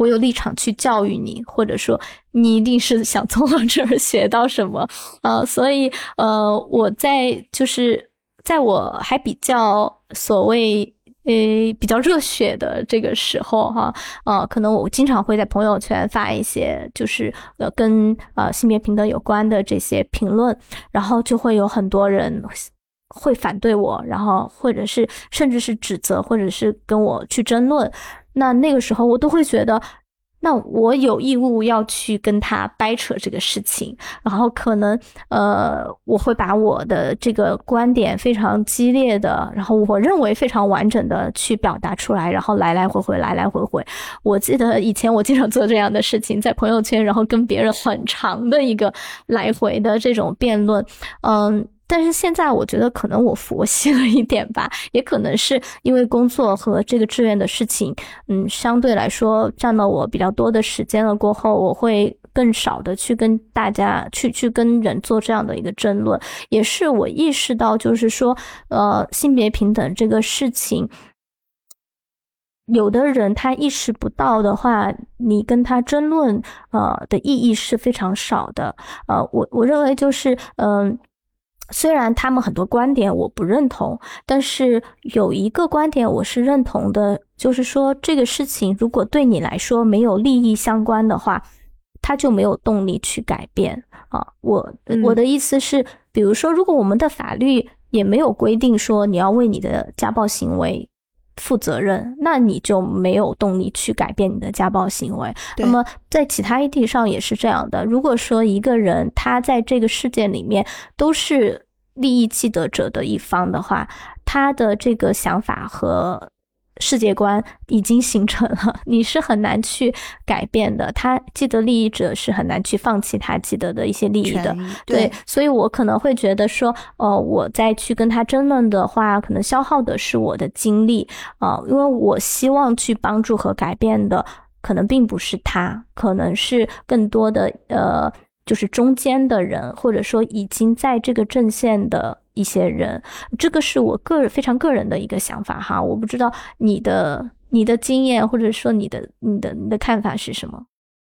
我有立场去教育你，或者说你一定是想从我这儿学到什么呃，所以呃，我在就是在我还比较所谓呃比较热血的这个时候哈，呃，可能我经常会在朋友圈发一些就是呃跟呃性别平等有关的这些评论，然后就会有很多人会反对我，然后或者是甚至是指责，或者是跟我去争论。那那个时候，我都会觉得，那我有义务要去跟他掰扯这个事情，然后可能，呃，我会把我的这个观点非常激烈的，然后我认为非常完整的去表达出来，然后来来回回，来来回回。我记得以前我经常做这样的事情，在朋友圈，然后跟别人很长的一个来回的这种辩论，嗯。但是现在我觉得可能我佛系了一点吧，也可能是因为工作和这个志愿的事情，嗯，相对来说占了我比较多的时间了。过后我会更少的去跟大家去去跟人做这样的一个争论，也是我意识到，就是说，呃，性别平等这个事情，有的人他意识不到的话，你跟他争论，呃，的意义是非常少的。呃，我我认为就是，嗯。虽然他们很多观点我不认同，但是有一个观点我是认同的，就是说这个事情如果对你来说没有利益相关的话，他就没有动力去改变啊。我我的意思是，比如说，如果我们的法律也没有规定说你要为你的家暴行为负责任，那你就没有动力去改变你的家暴行为。那么在其他议题上也是这样的。如果说一个人他在这个事件里面都是利益既得者的一方的话，他的这个想法和世界观已经形成了，*laughs* 你是很难去改变的。他既得利益者是很难去放弃他既得的一些利益的。对，所以我可能会觉得说，呃，我再去跟他争论的话，可能消耗的是我的精力啊，因为我希望去帮助和改变的，可能并不是他，可能是更多的呃。就是中间的人，或者说已经在这个阵线的一些人，这个是我个人非常个人的一个想法哈。我不知道你的你的经验，或者说你的你的你的看法是什么？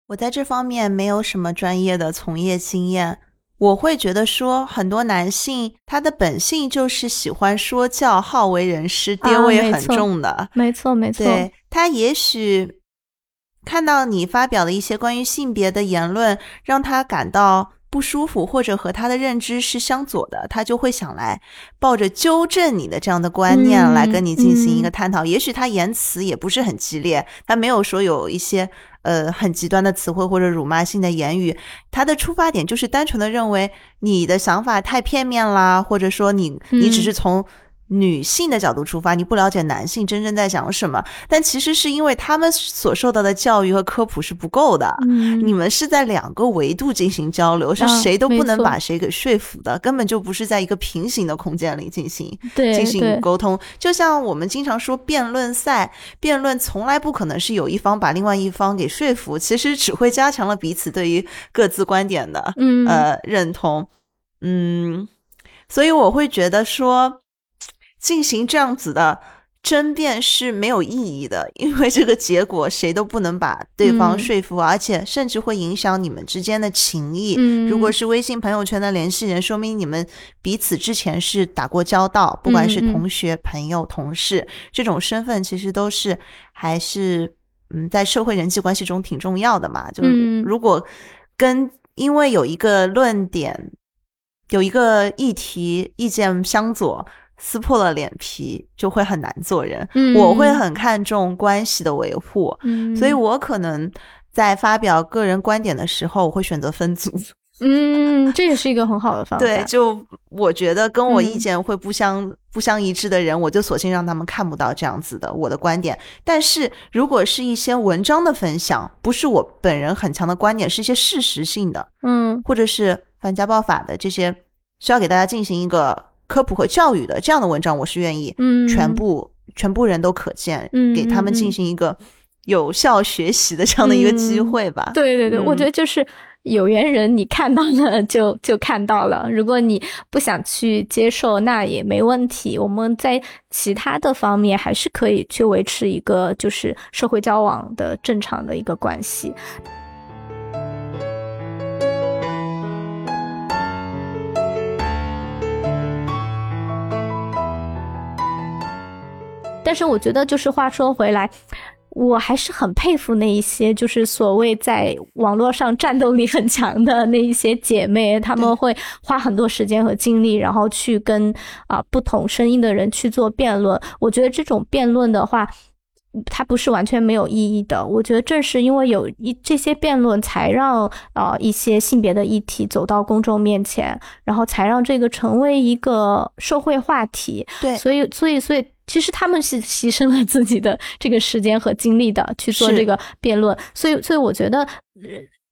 我在这方面没有什么专业的从业经验，我会觉得说，很多男性他的本性就是喜欢说教、好为人师、爹味很重的，没错没错。对他也许。看到你发表的一些关于性别的言论，让他感到不舒服，或者和他的认知是相左的，他就会想来抱着纠正你的这样的观念来跟你进行一个探讨。也许他言辞也不是很激烈，他没有说有一些呃很极端的词汇或者辱骂性的言语，他的出发点就是单纯的认为你的想法太片面啦，或者说你你只是从。女性的角度出发，你不了解男性真正在想什么，但其实是因为他们所受到的教育和科普是不够的。嗯，你们是在两个维度进行交流，是谁都不能把谁给说服的，根本就不是在一个平行的空间里进行进行沟通。就像我们经常说辩论赛，辩论从来不可能是有一方把另外一方给说服，其实只会加强了彼此对于各自观点的嗯呃认同。嗯，所以我会觉得说。进行这样子的争辩是没有意义的，*laughs* 因为这个结果谁都不能把对方说服，而且甚至会影响你们之间的情谊。如果是微信朋友圈的联系人，说明你们彼此之前是打过交道，不管是同学、朋友、同事，这种身份其实都是还是嗯，在社会人际关系中挺重要的嘛。就如果跟因为有一个论点、有一个议题意见相左。撕破了脸皮就会很难做人。嗯我会很看重关系的维护，嗯所以我可能在发表个人观点的时候，我会选择分组。*laughs* 嗯，这也是一个很好的方法。对，就我觉得跟我意见会不相不相一致的人，我就索性让他们看不到这样子的我的观点。但是如果是一些文章的分享，不是我本人很强的观点，是一些事实性的，嗯，或者是反家暴法的这些，需要给大家进行一个。科普和教育的这样的文章，我是愿意，嗯，全部全部人都可见，嗯，给他们进行一个有效学习的这样的一个机会吧。对对对，我觉得就是有缘人，你看到了 *laughs* 就就看到了。如果你不想去接受，那也没问题。我们在其他的方面还是可以去维持一个就是社会交往的正常的一个关系。但是我觉得，就是话说回来，我还是很佩服那一些就是所谓在网络上战斗力很强的那一些姐妹，她们会花很多时间和精力，然后去跟啊不同声音的人去做辩论。我觉得这种辩论的话，它不是完全没有意义的。我觉得正是因为有一这些辩论，才让啊一些性别的议题走到公众面前，然后才让这个成为一个社会话题。对，所以，所以，所以。其实他们是牺牲了自己的这个时间和精力的去做这个辩论，所以，所以我觉得，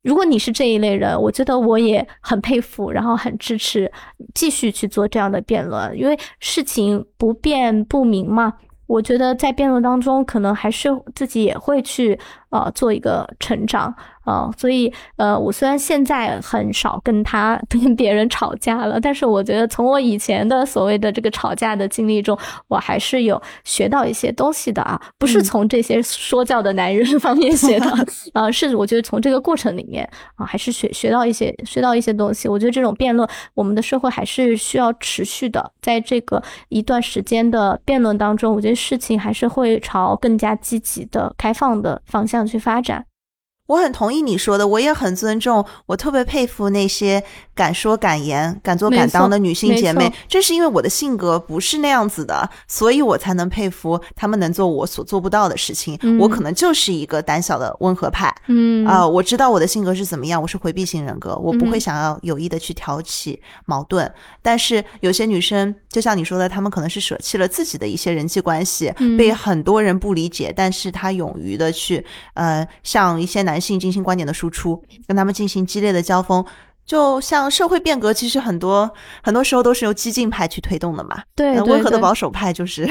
如果你是这一类人，我觉得我也很佩服，然后很支持继续去做这样的辩论，因为事情不辩不明嘛。我觉得在辩论当中，可能还是自己也会去呃做一个成长。啊，所以呃，我虽然现在很少跟他 *laughs* 跟别人吵架了，但是我觉得从我以前的所谓的这个吵架的经历中，我还是有学到一些东西的啊，不是从这些说教的男人 *laughs* 方面学的，*laughs* 啊，是我觉得从这个过程里面啊，还是学学到一些学到一些东西。我觉得这种辩论，我们的社会还是需要持续的，在这个一段时间的辩论当中，我觉得事情还是会朝更加积极的、开放的方向想去发展。我很同意你说的，我也很尊重，我特别佩服那些敢说敢言、敢做敢当的女性姐妹。正是因为我的性格不是那样子的，所以我才能佩服她们能做我所做不到的事情。我可能就是一个胆小的温和派。嗯啊，我知道我的性格是怎么样，我是回避型人格，我不会想要有意的去挑起矛盾。但是有些女生，就像你说的，她们可能是舍弃了自己的一些人际关系，被很多人不理解，但是她勇于的去呃，向一些男。性进行观点的输出，跟他们进行激烈的交锋，就像社会变革，其实很多很多时候都是由激进派去推动的嘛。对，温和的保守派就是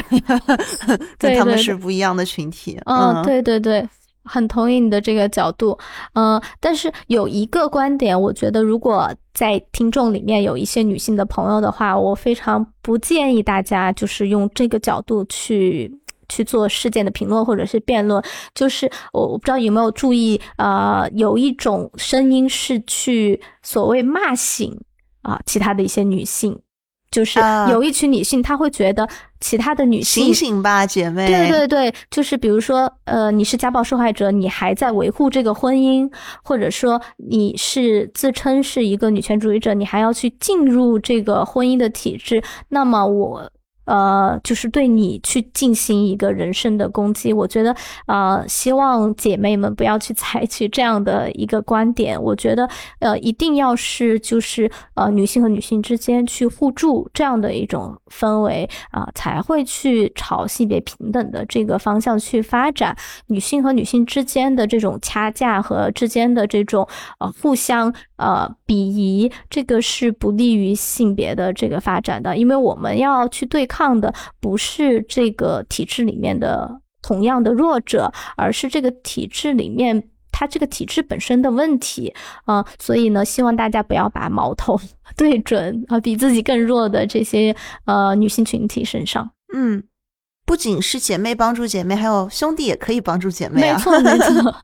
*laughs* 跟他们是不一样的群体。嗯，对对对，很同意你的这个角度。嗯，但是有一个观点，我觉得如果在听众里面有一些女性的朋友的话，我非常不建议大家就是用这个角度去。去做事件的评论或者是辩论，就是我我不知道有没有注意，呃，有一种声音是去所谓骂醒啊其他的一些女性，就是有一群女性，她会觉得其他的女性醒醒吧，姐妹，对对对，就是比如说，呃，你是家暴受害者，你还在维护这个婚姻，或者说你是自称是一个女权主义者，你还要去进入这个婚姻的体制，那么我。呃，就是对你去进行一个人身的攻击，我觉得，呃，希望姐妹们不要去采取这样的一个观点。我觉得，呃，一定要是就是呃，女性和女性之间去互助这样的一种氛围啊，才会去朝性别平等的这个方向去发展。女性和女性之间的这种掐架和之间的这种呃互相呃鄙夷，这个是不利于性别的这个发展的，因为我们要去对抗。的不是这个体制里面的同样的弱者，而是这个体制里面它这个体制本身的问题啊，所以呢，希望大家不要把矛头 *laughs* 对准啊比自己更弱的这些呃女性群体身上。嗯，不仅是姐妹帮助姐妹，还有兄弟也可以帮助姐妹啊。没错，没错。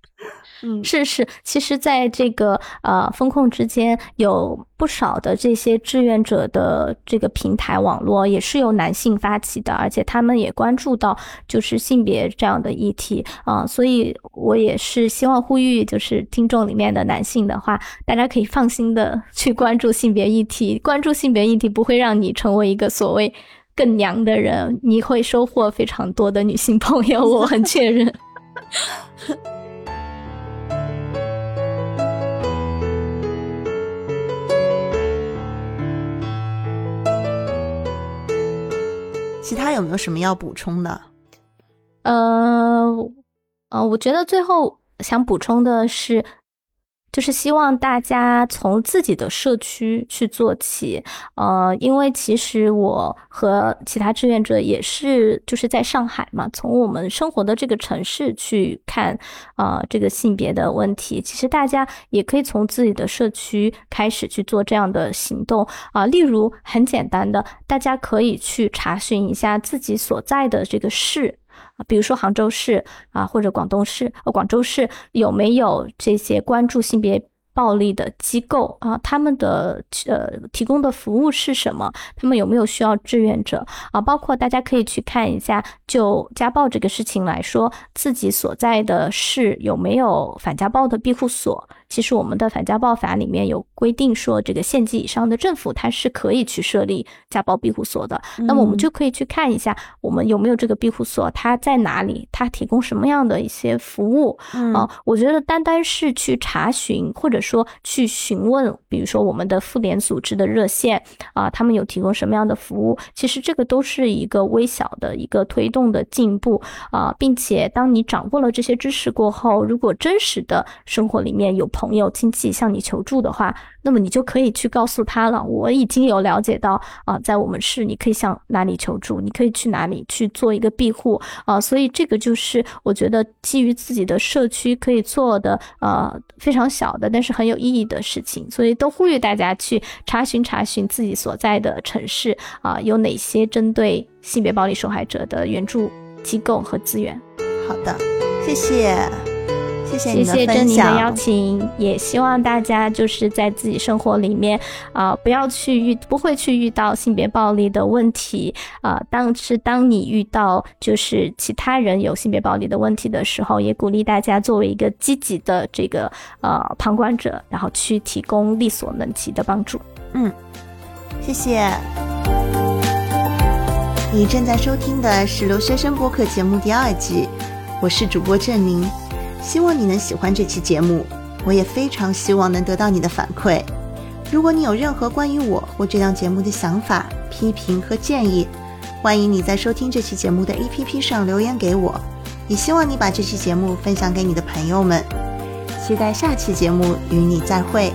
嗯，是是，其实，在这个呃风控之间，有不少的这些志愿者的这个平台网络，也是由男性发起的，而且他们也关注到就是性别这样的议题。啊，所以我也是希望呼吁，就是听众里面的男性的话，大家可以放心的 *laughs* 去关注性别议题，关注性别议题不会让你成为一个所谓更娘的人，你会收获非常多的女性朋友，我很确认。*laughs* 其他有没有什么要补充的？呃，呃，我觉得最后想补充的是。就是希望大家从自己的社区去做起，呃，因为其实我和其他志愿者也是就是在上海嘛，从我们生活的这个城市去看，呃，这个性别的问题，其实大家也可以从自己的社区开始去做这样的行动啊，例如很简单的，大家可以去查询一下自己所在的这个市。啊，比如说杭州市啊，或者广东市、呃广州市有没有这些关注性别暴力的机构啊？他们的呃提供的服务是什么？他们有没有需要志愿者啊？包括大家可以去看一下，就家暴这个事情来说，自己所在的市有没有反家暴的庇护所？其实我们的反家暴法里面有规定说，这个县级以上的政府它是可以去设立家暴庇护所的。那么我们就可以去看一下，我们有没有这个庇护所，它在哪里，它提供什么样的一些服务啊？我觉得单单是去查询，或者说去询问，比如说我们的妇联组织的热线啊，他们有提供什么样的服务？其实这个都是一个微小的一个推动的进步啊，并且当你掌握了这些知识过后，如果真实的生活里面有朋朋友、亲戚向你求助的话，那么你就可以去告诉他了。我已经有了解到啊，在我们市你可以向哪里求助，你可以去哪里去做一个庇护啊。所以这个就是我觉得基于自己的社区可以做的呃非常小的，但是很有意义的事情。所以都呼吁大家去查询查询自己所在的城市啊有哪些针对性别暴力受害者的援助机构和资源。好的，谢谢，谢谢谢谢珍妮的邀请，也希望大家就是在自己生活里面啊，不要去遇，不会去遇到性别暴力的问题啊。当是当你遇到就是其他人有性别暴力的问题的时候，也鼓励大家作为一个积极的这个呃旁观者，然后去提供力所能及的帮助。嗯，谢谢。你正在收听的是留学生播客节目第二季。我是主播郑宁，希望你能喜欢这期节目。我也非常希望能得到你的反馈。如果你有任何关于我或这档节目的想法、批评和建议，欢迎你在收听这期节目的 APP 上留言给我。也希望你把这期节目分享给你的朋友们。期待下期节目与你再会。